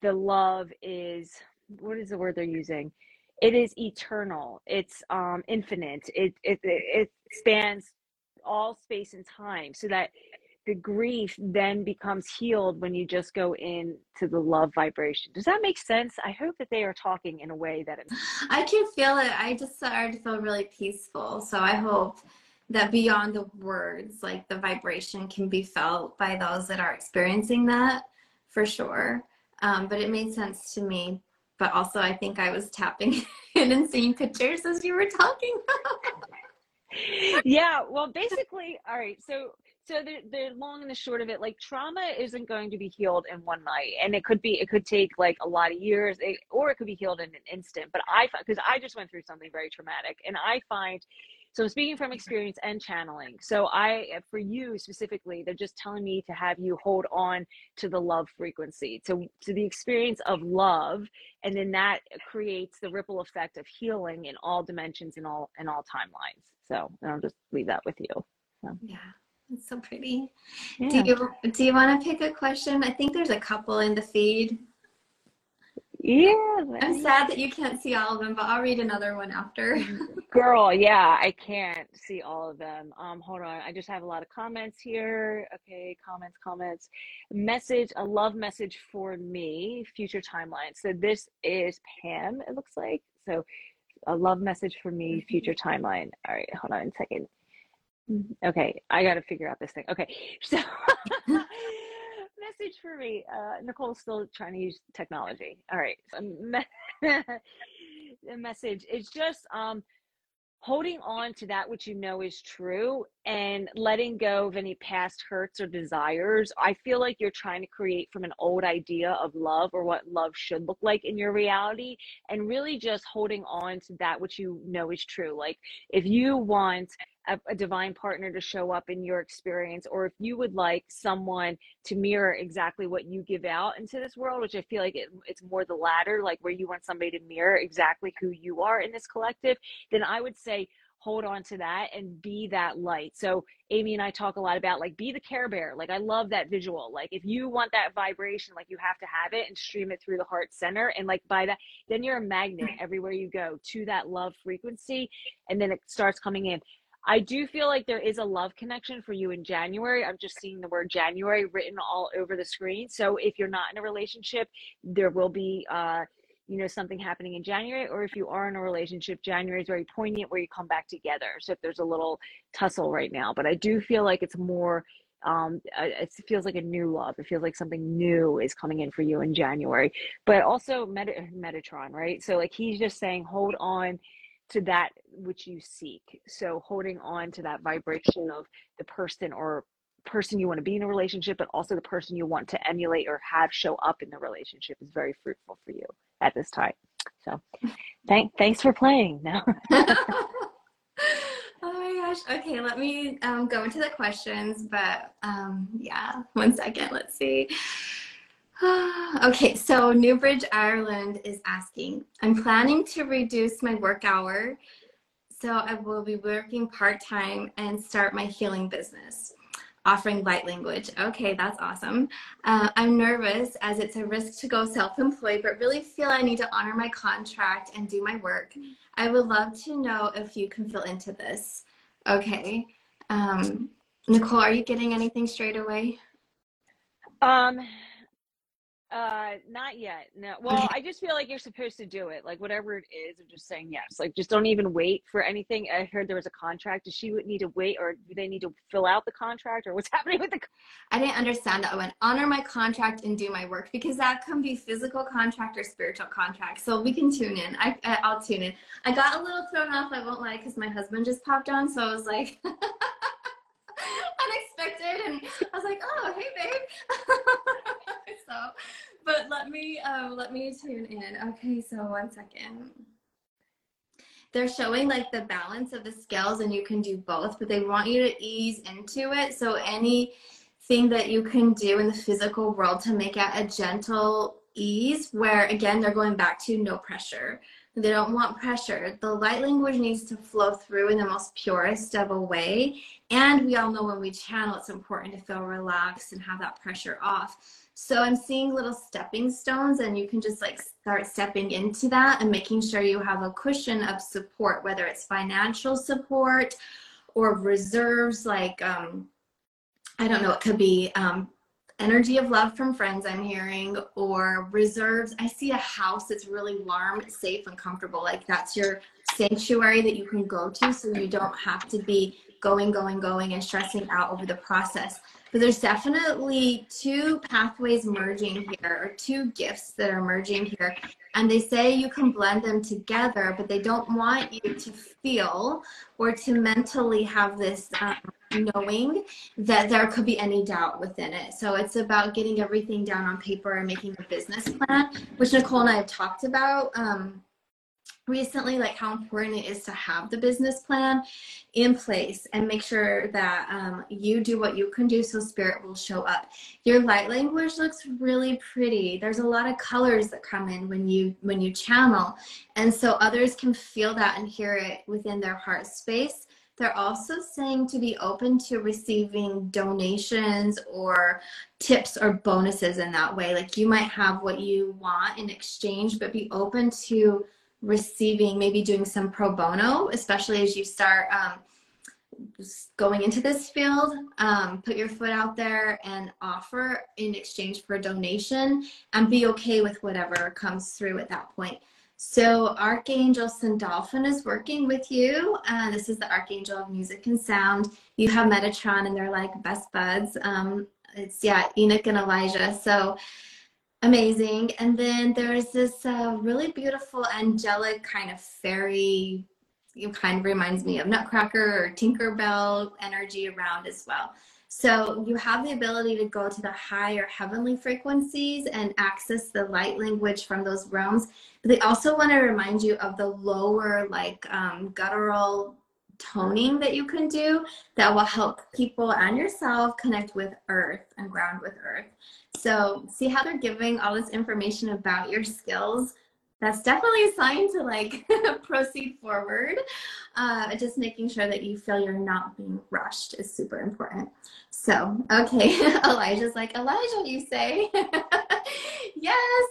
the love is what is the word they're using? It is eternal it's um infinite it it it spans all space and time so that the grief then becomes healed when you just go into the love vibration. Does that make sense? I hope that they are talking in a way that it I can feel it. I just started to feel really peaceful. So I hope that beyond the words, like the vibration can be felt by those that are experiencing that for sure. Um, but it made sense to me but also I think I was tapping in and seeing pictures as you were talking. yeah, well, basically, all right. So, so the the long and the short of it, like trauma isn't going to be healed in one night, and it could be, it could take like a lot of years, it, or it could be healed in an instant. But I, because I just went through something very traumatic, and I find so I'm speaking from experience and channeling. So I, eh, for you specifically, they're just telling me to have you hold on to the love frequency, to to the experience of love, and then that creates the ripple effect of healing in all dimensions and all in all timelines. So I'll just leave that with you. So. Yeah. It's so pretty. Yeah. Do you do you want to pick a question? I think there's a couple in the feed. Yeah. I'm sad that you can't see all of them, but I'll read another one after. Girl, yeah, I can't see all of them. Um, hold on. I just have a lot of comments here. Okay, comments, comments. Message, a love message for me, future timeline. So this is Pam, it looks like. So a love message for me, future timeline. All right, hold on a second. Okay, I got to figure out this thing. Okay, so message for me. Uh, Nicole's still trying to use technology. All right. So me- the message is just um holding on to that which you know is true and letting go of any past hurts or desires. I feel like you're trying to create from an old idea of love or what love should look like in your reality and really just holding on to that which you know is true. Like if you want a, a, divine partner to show up in your experience, or if you would like someone to mirror exactly what you give out into this world, which I feel like it, it's more the latter, like where you want somebody to mirror exactly who you are in this collective, then I would say hold on to that and be that light. So Amy and I talk a lot about like be the care bear. Like I love that visual. Like if you want that vibration, like you have to have it and stream it through the heart center. And like by that, then you're a magnet everywhere you go to that love frequency. And then it starts coming in. I do feel like there is a love connection for you in January. I'm just seeing the word January written all over the screen. So if you're not in a relationship, there will be uh you know something happening in January or if you are in a relationship January is very poignant where you come back together. So if there's a little tussle right now, but I do feel like it's more um it feels like a new love it feels like something new is coming in for you in january but also Meta- metatron right so like he's just saying hold on to that which you seek. So holding on to that vibration of the person or person you want to be in a relationship, but also the person you want to emulate or have show up in the relationship is very fruitful for you at this time. So thank thanks for playing now. oh my gosh. Okay, let me um, go into the questions, but um, yeah, one second. Let's see. okay, so Newbridge, Ireland is asking I'm planning to reduce my work hour, so I will be working part time and start my healing business, offering light language. Okay, that's awesome. Uh, I'm nervous as it's a risk to go self employed, but really feel I need to honor my contract and do my work. I would love to know if you can fill into this. Okay. Um, Nicole, are you getting anything straight away? Um, uh, not yet. No. Well, I just feel like you're supposed to do it. Like whatever it is, I'm just saying yes. Like just don't even wait for anything. I heard there was a contract. Does she need to wait, or do they need to fill out the contract, or what's happening with the? I didn't understand that. I went honor my contract and do my work because that can be physical contract or spiritual contract. So we can tune in. I I'll tune in. I got a little thrown off. I won't lie, because my husband just popped on. So I was like. unexpected and i was like oh hey babe so but let me uh, let me tune in okay so one second they're showing like the balance of the scales and you can do both but they want you to ease into it so anything that you can do in the physical world to make it a gentle ease where again they're going back to no pressure they don't want pressure. The light language needs to flow through in the most purest of a way. And we all know when we channel, it's important to feel relaxed and have that pressure off. So I'm seeing little stepping stones, and you can just like start stepping into that and making sure you have a cushion of support, whether it's financial support or reserves, like, um, I don't know, it could be um, energy of love from friends i'm hearing or reserves. I see a house that's really warm safe and comfortable like that's your sanctuary that you can go to so you don't have to be going going going and stressing out over the process but there's definitely two pathways merging here or two gifts that are merging here and they say you can blend them together but they don't want you to feel or to mentally have this um, knowing that there could be any doubt within it. So it's about getting everything down on paper and making a business plan, which Nicole and I have talked about um, recently, like how important it is to have the business plan in place and make sure that um, you do what you can do so spirit will show up. Your light language looks really pretty. There's a lot of colors that come in when you when you channel, and so others can feel that and hear it within their heart space they're also saying to be open to receiving donations or tips or bonuses in that way. Like you might have what you want in exchange, but be open to receiving, maybe doing some pro bono, especially as you start um, going into this field. Um, put your foot out there and offer in exchange for a donation and be okay with whatever comes through at that point. So Archangel Sandalphon is working with you. Uh, this is the Archangel of Music and Sound. You have Metatron and they're like best buds. Um, it's, yeah, Enoch and Elijah. So Amazing. And then there's this uh, really beautiful angelic kind of fairy, it kind of reminds me of Nutcracker or Tinkerbell energy around as well. So you have the ability to go to the higher heavenly frequencies and access the light language from those realms. But they also want to remind you of the lower, like um, guttural toning that you can do that will help people and yourself connect with earth and ground with earth. So see how they're giving all this information about your skills. That's definitely a sign to like proceed forward. Uh, just making sure that you feel you're not being rushed is super important. So, okay, Elijah's like, Elijah, you say? yes.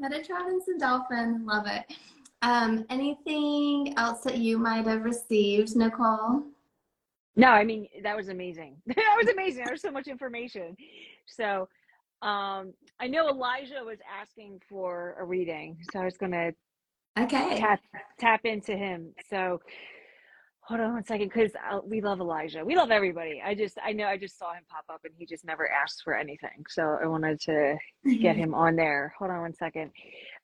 Metatron and Sandalphon, love it. Um, anything else that you might have received, Nicole? No, I mean that was amazing. that was amazing. There's so much information. So um I know Elijah was asking for a reading, so I was gonna okay tap tap into him. So hold on one second, because we love Elijah. We love everybody. I just I know I just saw him pop up and he just never asked for anything. So I wanted to get him on there. Hold on one second.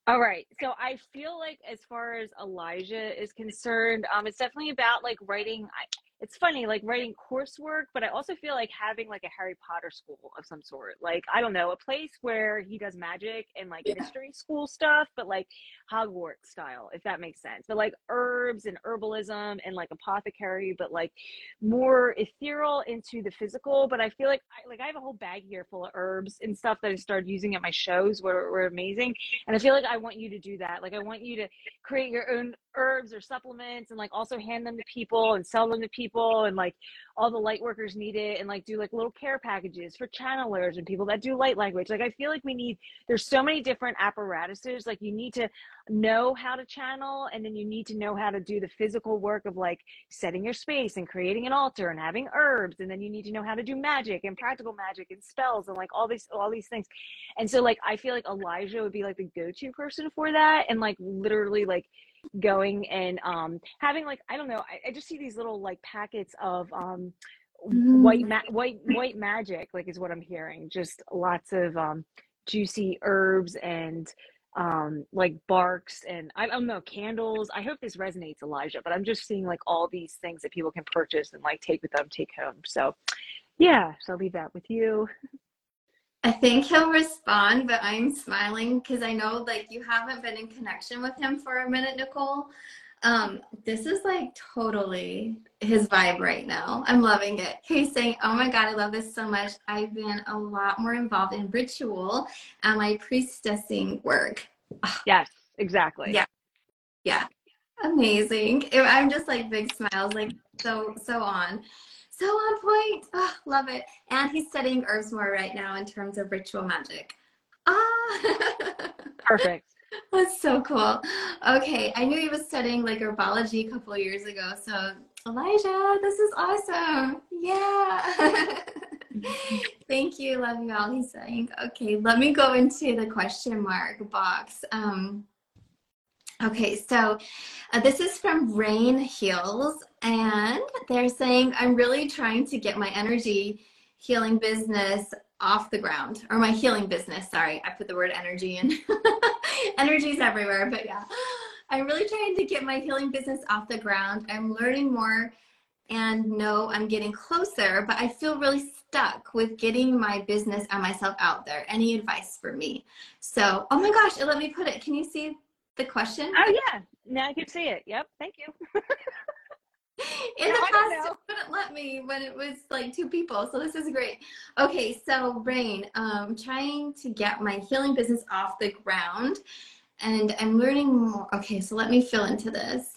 All right. So I feel like as far as Elijah is concerned, um, it's definitely about like writing. I, it's funny like writing coursework but i also feel like having like a harry potter school of some sort like i don't know a place where he does magic and like yeah. mystery school stuff but like hogwarts style if that makes sense but like herbs and herbalism and like apothecary but like more ethereal into the physical but i feel like I, like i have a whole bag here full of herbs and stuff that i started using at my shows were, were amazing and i feel like i want you to do that like i want you to create your own herbs or supplements and like also hand them to people and sell them to people and like all the light workers need it and like do like little care packages for channelers and people that do light language. Like i feel like we need there's so many different apparatuses. Like you need to know how to channel and then you need to know how to do the physical work of like setting your space and creating an altar and having herbs. And then you need to know how to do magic and practical magic and spells and like all these all these things. And so like i feel like elijah would be like the go-to person for that and like literally like going and um having like i don't know I, I just see these little like packets of um mm. white ma- white white magic like is what i'm hearing just lots of um juicy herbs and um like barks and I don't know candles. I hope this resonates, Elijah. But I'm just seeing like all these things that people can purchase and like take with them, take home. So yeah, so I'll leave that with you. I think he'll respond, but I'm smiling because I know like you haven't been in connection with him for a minute, Nicole. Um, this is like totally his vibe right now. I'm loving it. He's saying, Oh my God, I love this so much. I've been a lot more involved in ritual and my priestessing work. Yes, exactly. Yeah. Yeah. Amazing. I'm just like big smiles, like so, so on so on point. Oh, love it. And he's studying herbs more right now in terms of ritual magic. Ah, perfect. That's so cool. Okay, I knew he was studying like herbology a couple years ago. So Elijah, this is awesome. Yeah. Thank you. Love you all. He's saying, okay, let me go into the question mark box. Um, Okay, so uh, this is from Rain Heals, and they're saying, I'm really trying to get my energy healing business off the ground, or my healing business. Sorry, I put the word energy in. Energy's everywhere, but yeah. I'm really trying to get my healing business off the ground. I'm learning more and know I'm getting closer, but I feel really stuck with getting my business and myself out there. Any advice for me? So, oh my gosh, let me put it. Can you see the question? Oh yeah, now I can see it. Yep, thank you. In the past, it wouldn't let me when it was like two people. So this is great. Okay, so Rain, um, trying to get my healing business off the ground, and I'm learning more. Okay, so let me fill into this.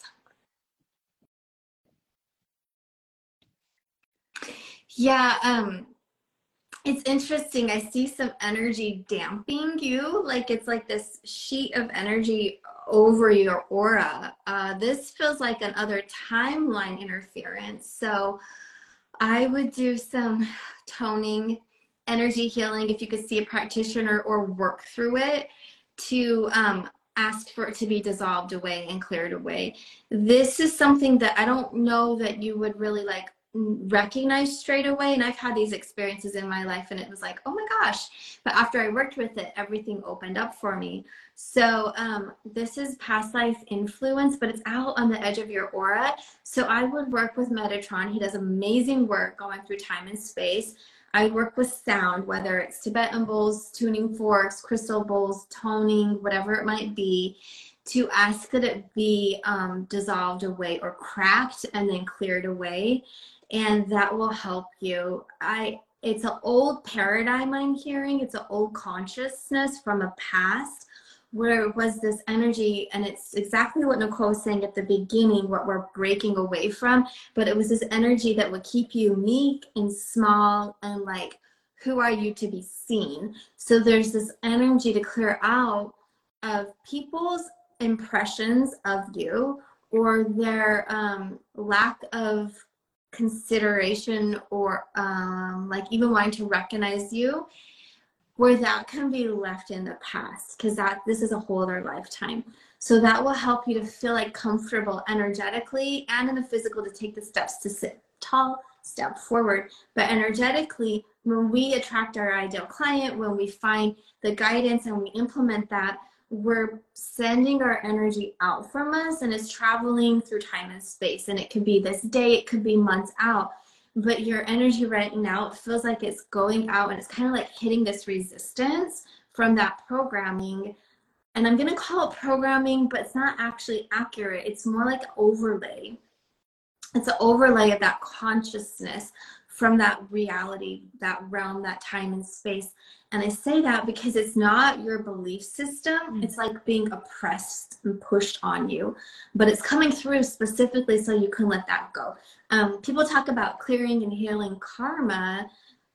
Yeah, um, it's interesting. I see some energy damping you, like it's like this sheet of energy over your aura. Uh, this feels like another timeline interference. So I would do some toning, energy healing if you could see a practitioner or work through it to um, ask for it to be dissolved away and cleared away. This is something that I don't know that you would really like recognize straight away. And I've had these experiences in my life, and it was like, oh my gosh. But after I worked with it, everything opened up for me. So um, this is past life influence, but it's out on the edge of your aura. So I would work with Metatron. He does amazing work going through time and space. I work with sound, whether it's Tibetan bowls, tuning forks, crystal bowls, toning, whatever it might be to ask that it be um, dissolved away or cracked and then cleared away and that will help you. I it's an old paradigm i'm hearing. It's an old consciousness from a past where it was this energy and it's exactly what nicole was saying at the beginning what we're breaking away from but it was this energy that would keep you meek and small and like who are you to be seen? So there's this energy to clear out of people's impressions of you or their um, lack of consideration or um, like even wanting to recognize you where that can be left in the past because that this is a whole other lifetime. So that will help you to feel like comfortable energetically and in the physical to take the steps to sit tall step forward. But energetically when we attract our ideal client when we find the guidance and we implement that we're sending our energy out from us and it's traveling through time and space. And it could be this day, it could be months out. But your energy right now it feels like it's going out and it's kind of like hitting this resistance from that programming. And I'm going to call it programming, but it's not actually accurate. It's more like overlay. It's an overlay of that consciousness from that reality, that realm, that time and space. And I say that because it's not your belief system. Mm. It's like being oppressed and pushed on you, but it's coming through specifically so you can let that go. Um, people talk about clearing and healing karma,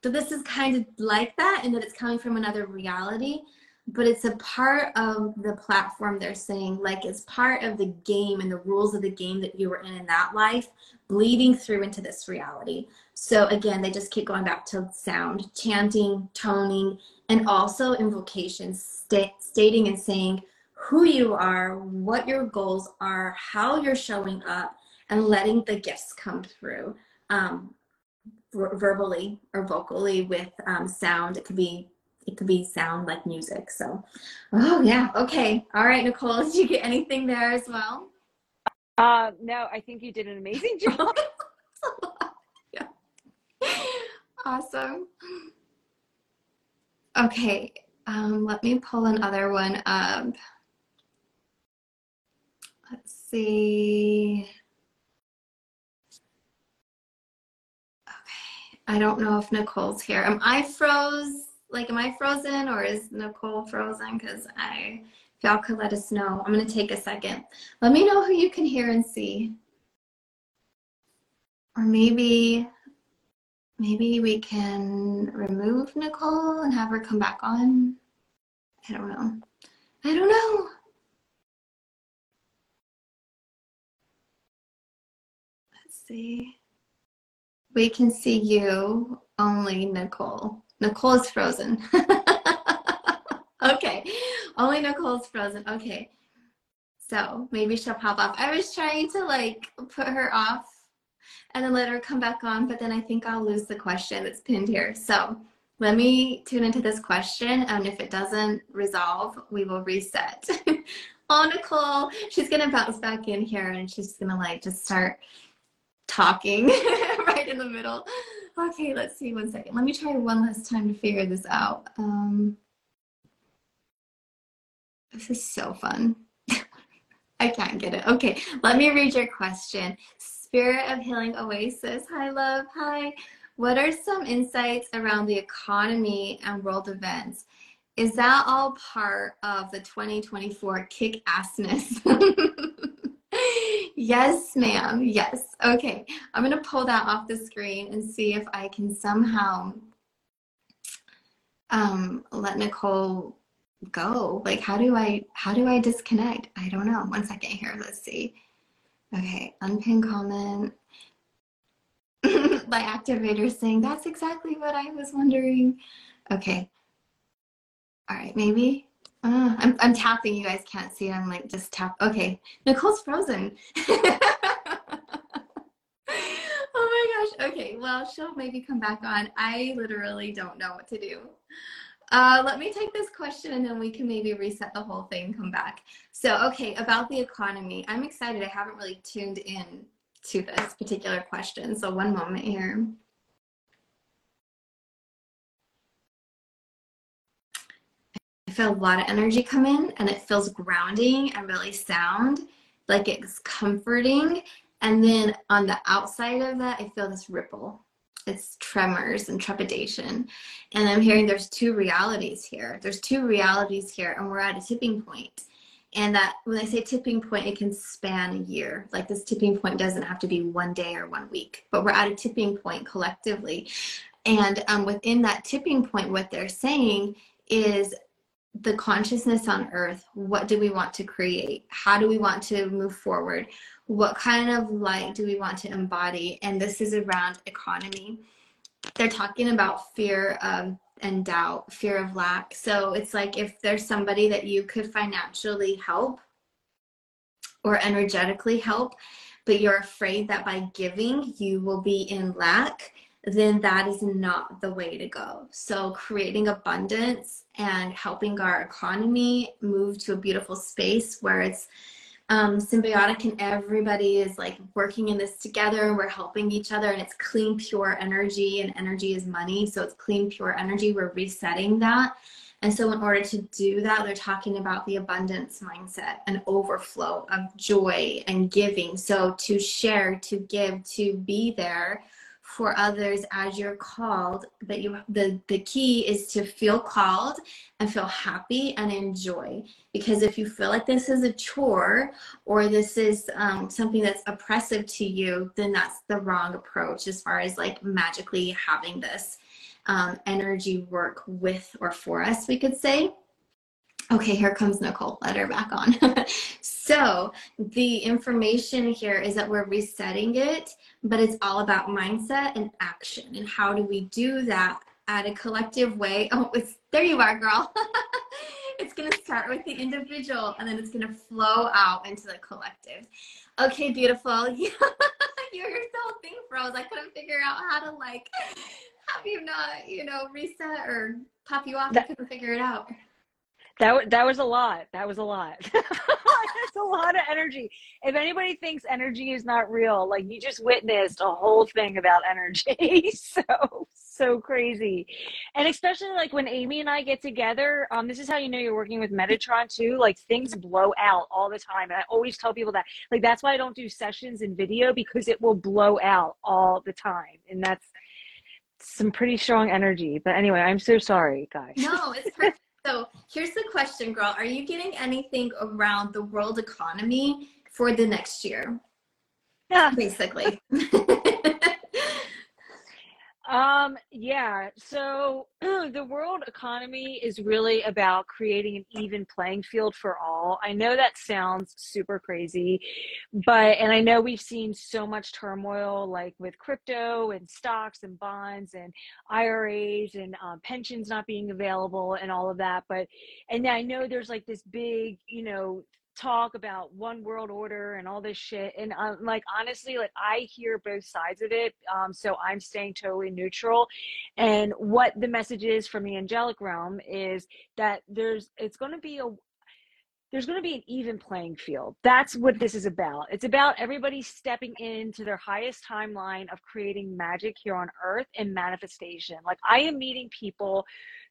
but this is kind of like that and that it's coming from another reality but it's a part of the platform they're saying like it's part of the game and the rules of the game that you were in in that life bleeding through into this reality. So again they just keep going back to sound chanting toning and also invocations st- stating and saying who you are what your goals are how you're showing up and letting the gifts come through um, verbally or vocally with um, sound. It could be it could be sound like music. So, oh yeah, okay, all right, Nicole, did you get anything there as well? Uh, no, I think you did an amazing job. yeah. Awesome. Okay, um, let me pull another one up. Let's see. Okay, I don't know if Nicole's here. Am I froze? Like am i frozen or is nicole frozen? Because i if y'all could let us know. I'm going to take a second. Let me know who you can hear and see. Or maybe maybe we can remove nicole and have her come back on. I don't know. I don't know. Let's see. We can see you only nicole Nicole's frozen. okay. Only Nicole's frozen. Okay. So maybe she'll pop off. I was trying to like put her off and then let her come back on, but then I think I'll lose the question that's pinned here. So let me tune into this question. And if it doesn't resolve, we will reset. oh, Nicole, she's going to bounce back in here and she's going to like just start talking right in the middle. Okay, let's see one second. Let me try one last time to figure this out. Um, this is so fun. I can't get it. Okay, let me read your question. Spirit of Healing Oasis. Hi, love. Hi. What are some insights around the economy and world events? Is that all part of the 2024 kick assness? Yes, ma'am. Yes. Okay. I'm going to pull that off the screen and see if I can somehow um, let Nicole go. Like, how do I, how do I disconnect? I don't know. One second here. Let's see. Okay. Unpin comment. My activator saying, that's exactly what I was wondering. Okay. All right. Maybe uh, I'm, I'm tapping. You guys can't see. I'm like just tap. Okay, Nicole's frozen. oh my gosh. Okay, well, she'll maybe come back on. I literally don't know what to do. Uh, let me take this question and then we can maybe reset the whole thing, come back. So, okay, about the economy. I'm excited. I haven't really tuned in to this particular question. So, one moment here. Feel a lot of energy come in and it feels grounding and really sound, like it's comforting. And then on the outside of that, I feel this ripple it's tremors and trepidation. And I'm hearing there's two realities here. There's two realities here, and we're at a tipping point. And that when I say tipping point, it can span a year. Like this tipping point doesn't have to be one day or one week, but we're at a tipping point collectively. And um, within that tipping point, what they're saying is the consciousness on earth. What do we want to create? How do we want to move forward? what kind of light do we want to embody? And this is around economy. They're talking about fear of and doubt, fear of lack. So it's like if there's somebody that you could financially help or energetically help, but you're afraid that by giving you will be in lack, then that is not the way to go. So, creating abundance and helping our economy move to a beautiful space where it's um, symbiotic and everybody is like working in this together and we're helping each other and it's clean pure energy and energy is money. So it's clean pure energy. We're resetting that. And so in order to do that they're talking about the abundance mindset and overflow of joy and giving. So to share to give to be there for others as you're called but you the the key is to feel called and feel happy and enjoy. Because if you feel like this is a chore or this is um, something that's oppressive to you then that's the wrong approach as far as like magically having this um, energy work with or for us we could say Okay, here comes Nicole. Let her back on. so, the information here is that we're resetting it, but it's all about mindset and action. And how do we do that at a collective way? Oh, it's there you are, girl. it's going to start with the individual and then it's going to flow out into the collective. Okay, beautiful. You're so thing froze. I couldn't figure out how to like have you not, you know, reset or pop you off. That, I couldn't figure it out. That that was a lot. That was a lot. That's a lot of energy. If anybody thinks energy is not real, like you just witnessed a whole thing about energy. so so crazy, and especially like when Amy and I get together. Um, this is how you know you're working with Metatron too. Like things blow out all the time, and I always tell people that. Like that's why I don't do sessions in video because it will blow out all the time, and that's some pretty strong energy. But anyway, I'm so sorry, guys. No, it's perfect. So here's the question, girl. Are you getting anything around the world economy for the next year? Yeah. Basically. Um, yeah. So the world economy is really about creating an even playing field for all. I know that sounds super crazy, but, and I know we've seen so much turmoil like with crypto and stocks and bonds and IRAs and um, pensions not being available and all of that. But, and I know there's like this big, you know, talk about one world order and all this shit and um, like honestly like i hear both sides of it um, so i'm staying totally neutral and what the message is from the angelic realm is that there's it's going to be a there's going to be an even playing field. That's what this is about. It's about everybody stepping into their highest timeline of creating magic here on earth and manifestation. Like I am meeting people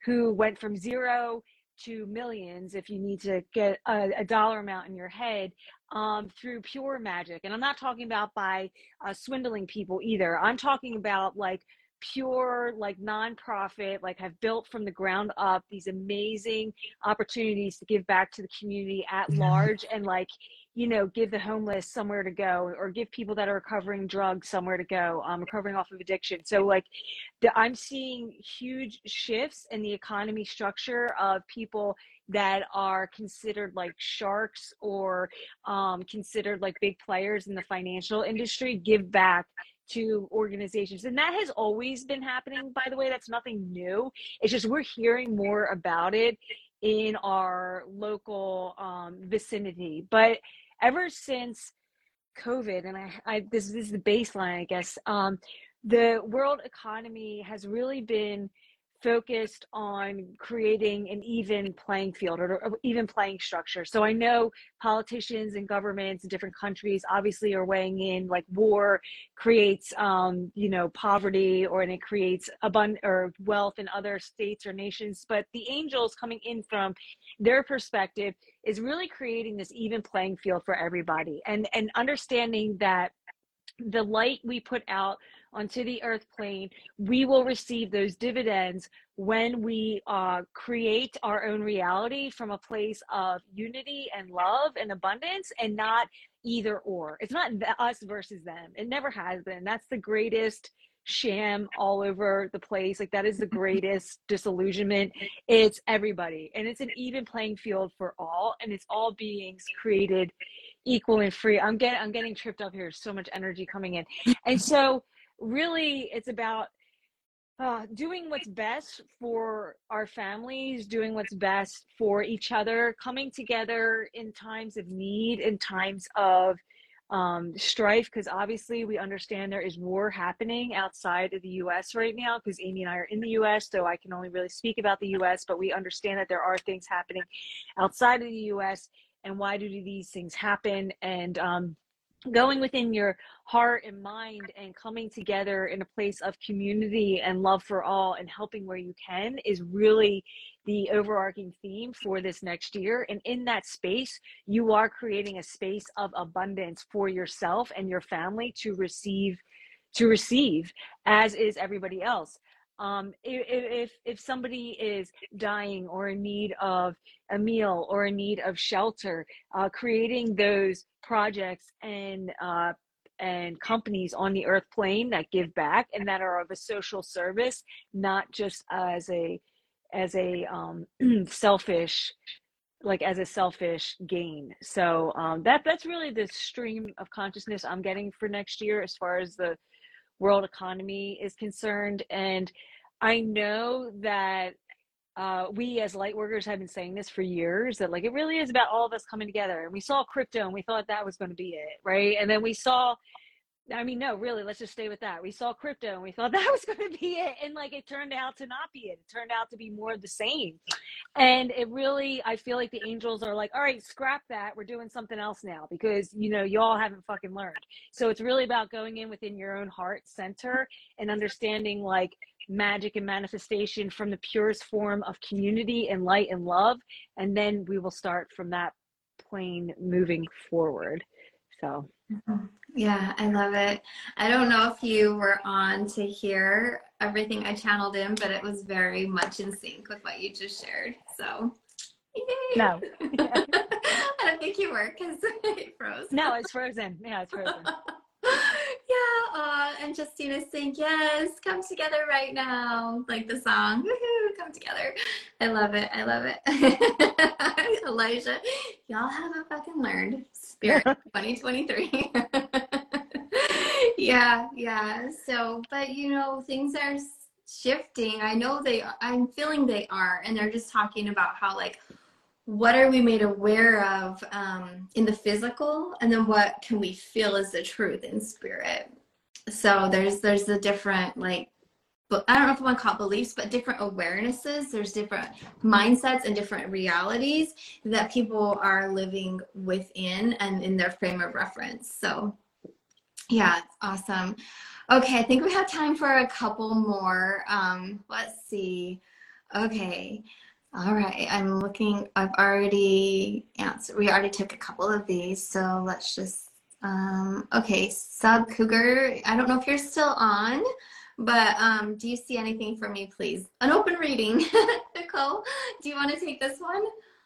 who went from zero to millions if you need to get a, a dollar amount in your head um, through pure magic. And I'm not talking about by uh, swindling people either. I'm talking about like pure like nonprofit like have built from the ground up these amazing opportunities to give back to the community at large and like you know, give the homeless somewhere to go or give people that are recovering drugs somewhere to go, um, recovering off of addiction. So, like, the, I'm seeing huge shifts in the economy structure of people that are considered like sharks or um, considered like big players in the financial industry give back to organizations. And that has always been happening, by the way. That's nothing new. It's just we're hearing more about it in our local um, vicinity. But ever since COVID, and I, I this, this is the baseline, I guess. Um, the world economy has really been focused on creating an even playing field or, even playing structure. So I know politicians and governments in different countries obviously are weighing in like war creates um, you know poverty or and it creates abundant or wealth in other states or nations. But the angels coming in from their perspective is really creating this even playing field for everybody and and understanding that the light we put out onto the earth plane, we will receive those dividends when we uh, create our own reality from a place of unity and love and abundance and not either or. It's not us versus them. It never has been. That's the greatest sham all over the place. Like that is the greatest disillusionment. It's everybody. And it's an even playing field for all. And it's all beings created equal and free. I'm getting I'm getting tripped up here. So much energy coming in. And so really it's about uh, doing what's best for our families, doing what's best for each other, coming together in times of need, in times of um, strife, because obviously we understand there is war happening outside of the US right now, because Amy and I are in the US, so I can only really speak about the US, but we understand that there are things happening outside of the US. And why do these things happen? And um, going within your heart and mind and coming together in a place of community and love for all and helping where you can is really the overarching theme for this next year. And in that space you are creating a space of abundance for yourself and your family to receive to receive as is everybody else um, if if somebody is dying or in need of a meal or in need of shelter, uh, creating those projects and uh, and companies on the earth plane that give back and that are of a social service, not just as a as a um, selfish like as a selfish gain. So um, that that's really the stream of consciousness I'm getting for next year as far as the world economy is concerned. And I know that uh, we as light workers have been saying this for years that like it really is about all of us coming together. And we saw crypto and we thought that was going to be it, right? And then we saw I mean, no, really, let's just stay with that. We saw crypto and we thought that was going to be it. And like it turned out to not be it. It turned out to be more of the same. And it really, I feel like the angels are like, all right, scrap that. We're doing something else now because, you know, y'all haven't fucking learned. So it's really about going in within your own heart center and understanding like magic and manifestation from the purest form of community and light and love. And then we will start from that plane moving forward. So. Mm-hmm. Yeah, I love it. I don't know if you were on to hear everything I channeled in, but it was very much in sync with what you just shared. So, yay. no, I don't think you were because it froze. No, it's frozen. Yeah, it's frozen. yeah, uh, and Justina's saying, yes, come together right now. Like the song, Woo-hoo, come together. I love it. I love it. Elijah, y'all haven't fucking learned Spirit 2023. yeah, yeah. So, but you know, things are shifting. I know they I'm feeling they are and they're just talking about how like what are we made aware of um, in the physical and then what can we feel as the truth in spirit so there's there's the different like but I don't know if I want to call it beliefs, but different awarenesses. There's different mindsets and different realities that people are living within and in their frame of reference. So, yeah, it's awesome. Okay, I think we have time for a couple more. Um, let's see. Okay. All right. I'm looking. I've already answered. We already took a couple of these. So let's just. Um, okay. Sub Cougar. I don't know if you're still on. But um, do you see anything for me, please? An open reading. Nicole, do you want to take this one?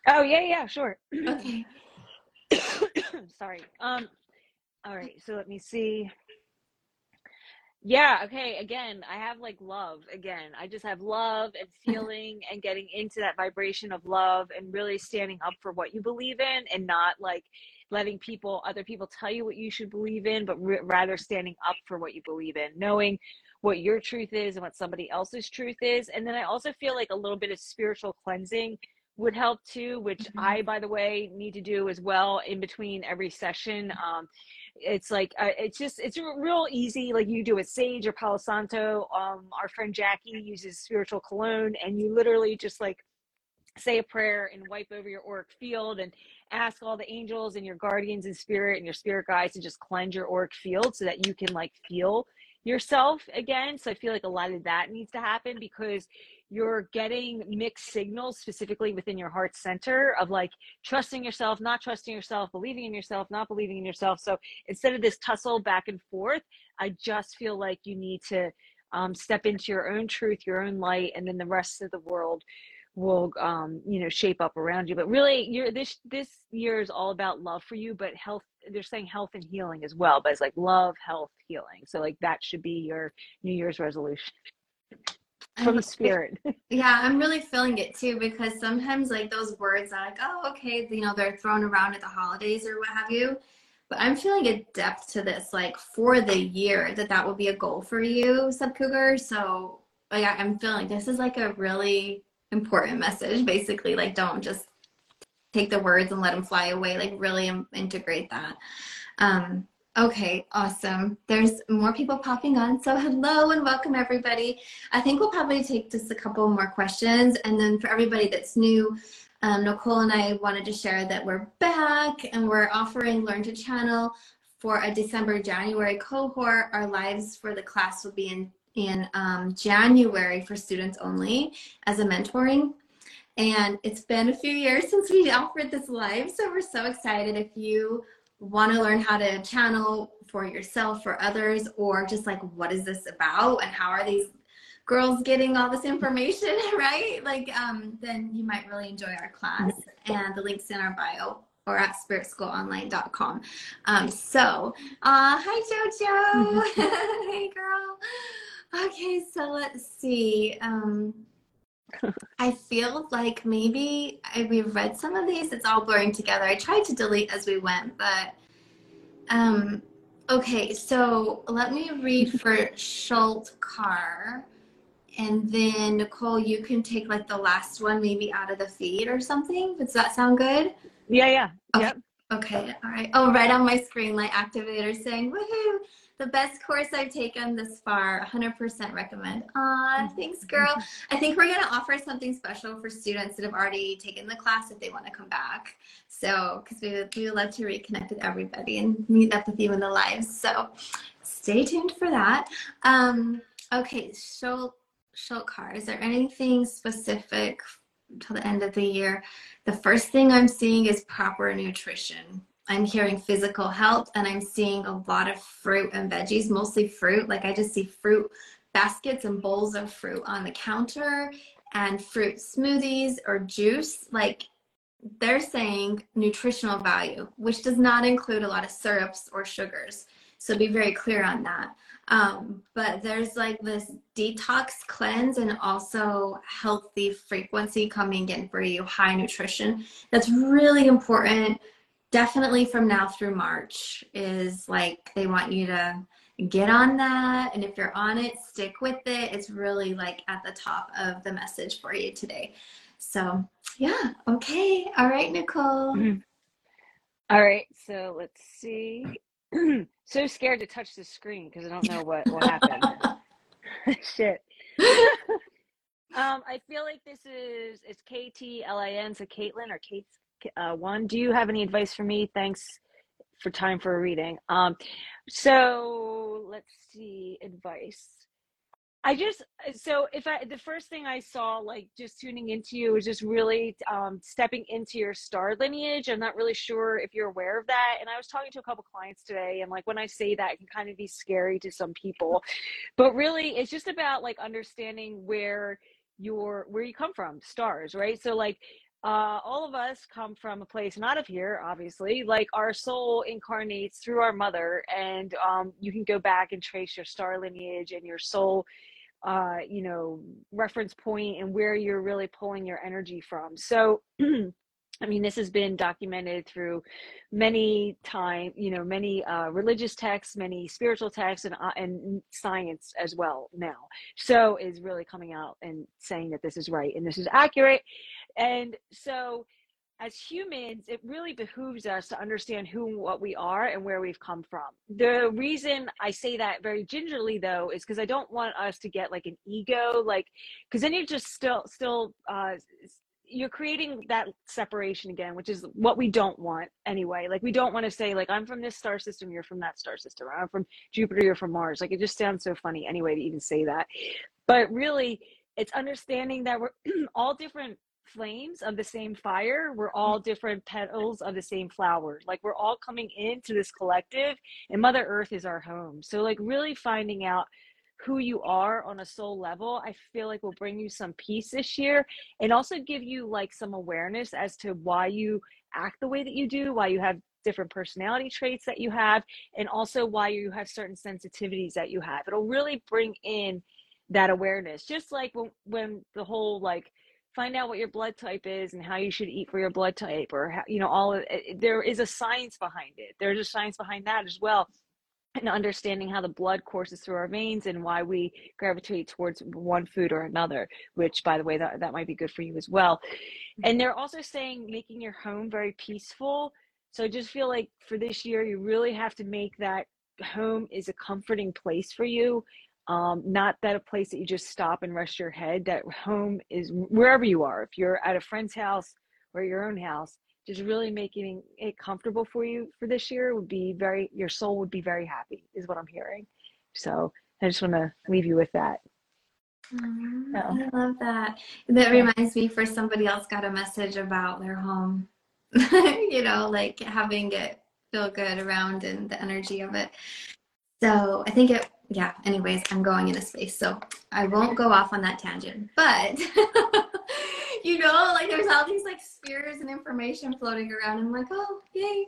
Oh, yeah, yeah, sure. Okay. Sorry. Um, all right, so let me see. Yeah, okay. Again, I have like love. Again, I just have love and feeling and getting into that vibration of love and really standing up for what you believe in and not like letting people, other people tell you what you should believe in, but rather standing up for what you believe in, knowing what your truth is and what somebody else's truth is. And then I also feel like a little bit of spiritual cleansing would help too, which mm-hmm. I, by the way, need to do as well in between every session. Um, it's like uh, it's just it's real easy like you do with sage or palo santo um our friend jackie uses spiritual cologne and you literally just like say a prayer and wipe over your auric field and ask all the angels and your guardians and spirit and your spirit guides to just cleanse your auric field so that you can like feel yourself again so i feel like a lot of that needs to happen because you're getting mixed signals specifically within your heart center of like trusting yourself, not trusting yourself, believing in yourself, not believing in yourself. So instead of this tussle back and forth, I just feel like you need to um, step into your own truth, your own light, and then the rest of the world will um, you know shape up around you but really you're this this year is all about love for you but health they're saying health and healing as well but it's like love health healing so like that should be your new year's resolution from the spirit. Yeah, I'm really feeling it too because sometimes like those words are like, oh, okay, you know, they're thrown around at the holidays or what have you. But I'm feeling a depth to this, like for the year, that that will be a goal for you, Sub Cougar. So like, I'm feeling this is like a really important message, basically. Like, don't just take the words and let them fly away. Like, really integrate that. Um, Okay, awesome. There's more people popping on. So hello and welcome everybody. I think we'll probably take just a couple more questions. And then for everybody that's new, um, Nicole and I wanted to share that we're back and we're offering Learn to Channel for a December, January cohort. Our lives for the class will be in, in um, January for students only as a mentoring. And it's been a few years since we offered this live. So we're so excited. If you want to learn how to channel for yourself, for others, or just like, what is this about? And how are these girls getting all this information, right? Like, um, then you might really enjoy our class. And the link's in our bio or at spiritschoolonline.com. Um, so, uh, hi, JoJo. hey, girl. Okay, so let's see. Um, I feel like maybe I, we've read some of these. It's all blurring together. I tried to delete as we went, but um, okay. So let me read for Schultz Carr, and then Nicole, you can take like the last one maybe out of the feed or something. Does that sound good? Yeah, yeah. Okay. Yep. Okay. All right. Oh, right on my screen, like activator saying, "Woohoo!" The best course I've taken this far. 100% recommend. Aw, mm-hmm. thanks, girl. I think we're going to offer something special for students that have already taken the class if they want to come back. So, because we would, we would love to reconnect with everybody and meet up with you in the lives. So, stay tuned for that. Um, okay, Schultz, Car, is there anything specific till the end of the year? The first thing I'm seeing is proper nutrition. I'm hearing physical health and I'm seeing a lot of fruit and veggies, mostly fruit. Like I just see fruit baskets and bowls of fruit on the counter and fruit smoothies or juice. Like they're saying nutritional value, which does not include a lot of syrups or sugars. So be very clear on that. Um, but there's like this detox cleanse and also healthy frequency coming in for you, high nutrition. That's really important definitely from now through March is like they want you to get on that. And if you're on it, stick with it. It's really like at the top of the message for you today. So, yeah, okay. All right, Nicole. Mm-hmm. All right, so let's see. so scared to touch the screen because I don't know what will happen. Shit. um, I feel like this is it's K T L I N, so Caitlin or Kate uh, one. Do you have any advice for me? Thanks for time for a reading. Um, so let's see, advice. I just so if I the first thing I saw like just tuning into you was just really um, stepping into your star lineage. I'm not really sure if you're aware of that. And I was talking to a couple clients today, and like when I say that, it can kind of be scary to some people, but really it's just about like understanding where your where you come from, stars, right? So like uh, all of us come from a place not of here, obviously. Like our soul incarnates through our mother, and um, you can go back and trace your star lineage and your soul, uh, you know, reference point and where you're really pulling your energy from. So, I mean, this has been documented through many time, you know, many uh, religious texts, many spiritual texts, and uh, and science as well now. So is really coming out and saying that this is right and this is accurate. And so as humans, it really behooves us to understand who and what we are and where we've come from. The reason I say that very gingerly, though, is because I don't want us to get like an ego, like, because then you're just still, still, uh, you're creating that separation again, which is what we don't want anyway. Like, we don't want to say, like, I'm from this star system, you're from that star system, or I'm from Jupiter, you're from Mars. Like, it just sounds so funny anyway to even say that. But really, it's understanding that we're all different flames of the same fire we're all mm-hmm. different petals of the same flower like we're all coming into this collective and mother earth is our home so like really finding out who you are on a soul level i feel like will bring you some peace this year and also give you like some awareness as to why you act the way that you do why you have different personality traits that you have and also why you have certain sensitivities that you have. It'll really bring in that awareness just like when, when the whole like find out what your blood type is and how you should eat for your blood type or how, you know all of there is a science behind it. There's a science behind that as well and understanding how the blood courses through our veins and why we gravitate towards one food or another which by the way that, that might be good for you as well. And they're also saying making your home very peaceful. So i just feel like for this year you really have to make that home is a comforting place for you. Um, not that a place that you just stop and rest your head that home is wherever you are. If you're at a friend's house or your own house just really making it comfortable for you for this year would be very your soul would be very happy is what i'm hearing so i just want to leave you with that mm, I love that. That reminds me for somebody else got a message about their home. you know, like having it feel good around and the energy of it. So I think it yeah, anyways, I'm going in a space, so I won't go off on that tangent. But you know, like there's all these like spheres and information floating around. I'm like, oh, yay.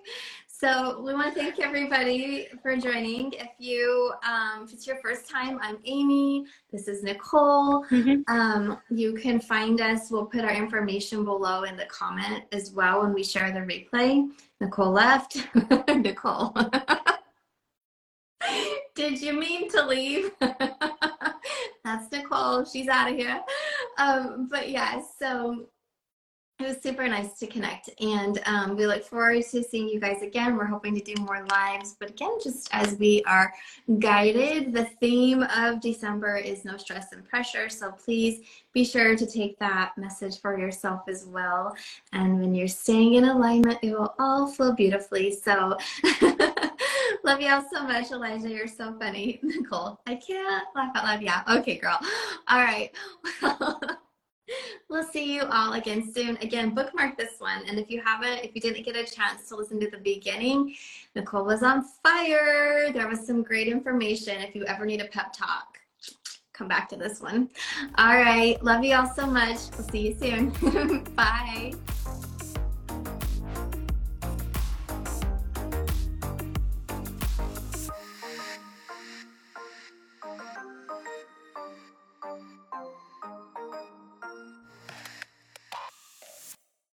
So we want to thank everybody for joining. If you, um, if it's your first time, I'm Amy. This is Nicole. Mm-hmm. Um, you can find us. We'll put our information below in the comment as well when we share the replay. Nicole left. Nicole. Did you mean to leave? That's Nicole. She's out of here. Um, but yeah, so it was super nice to connect and um, we look forward to seeing you guys again. We're hoping to do more lives but again just as we are guided the theme of december is no stress and pressure so please be sure to take that message for yourself as well and when you're staying in alignment it will all flow beautifully so love y'all so much elijah you're so funny nicole i can't laugh out loud yeah okay girl all right we'll see you all again soon. Again, bookmark this one. And if you haven't, if you didn't get a chance to listen to the beginning, Nicole was on fire. There was some great information. If you ever need a pep talk, come back to this one. All right. Love you all so much. We'll see you soon. Bye.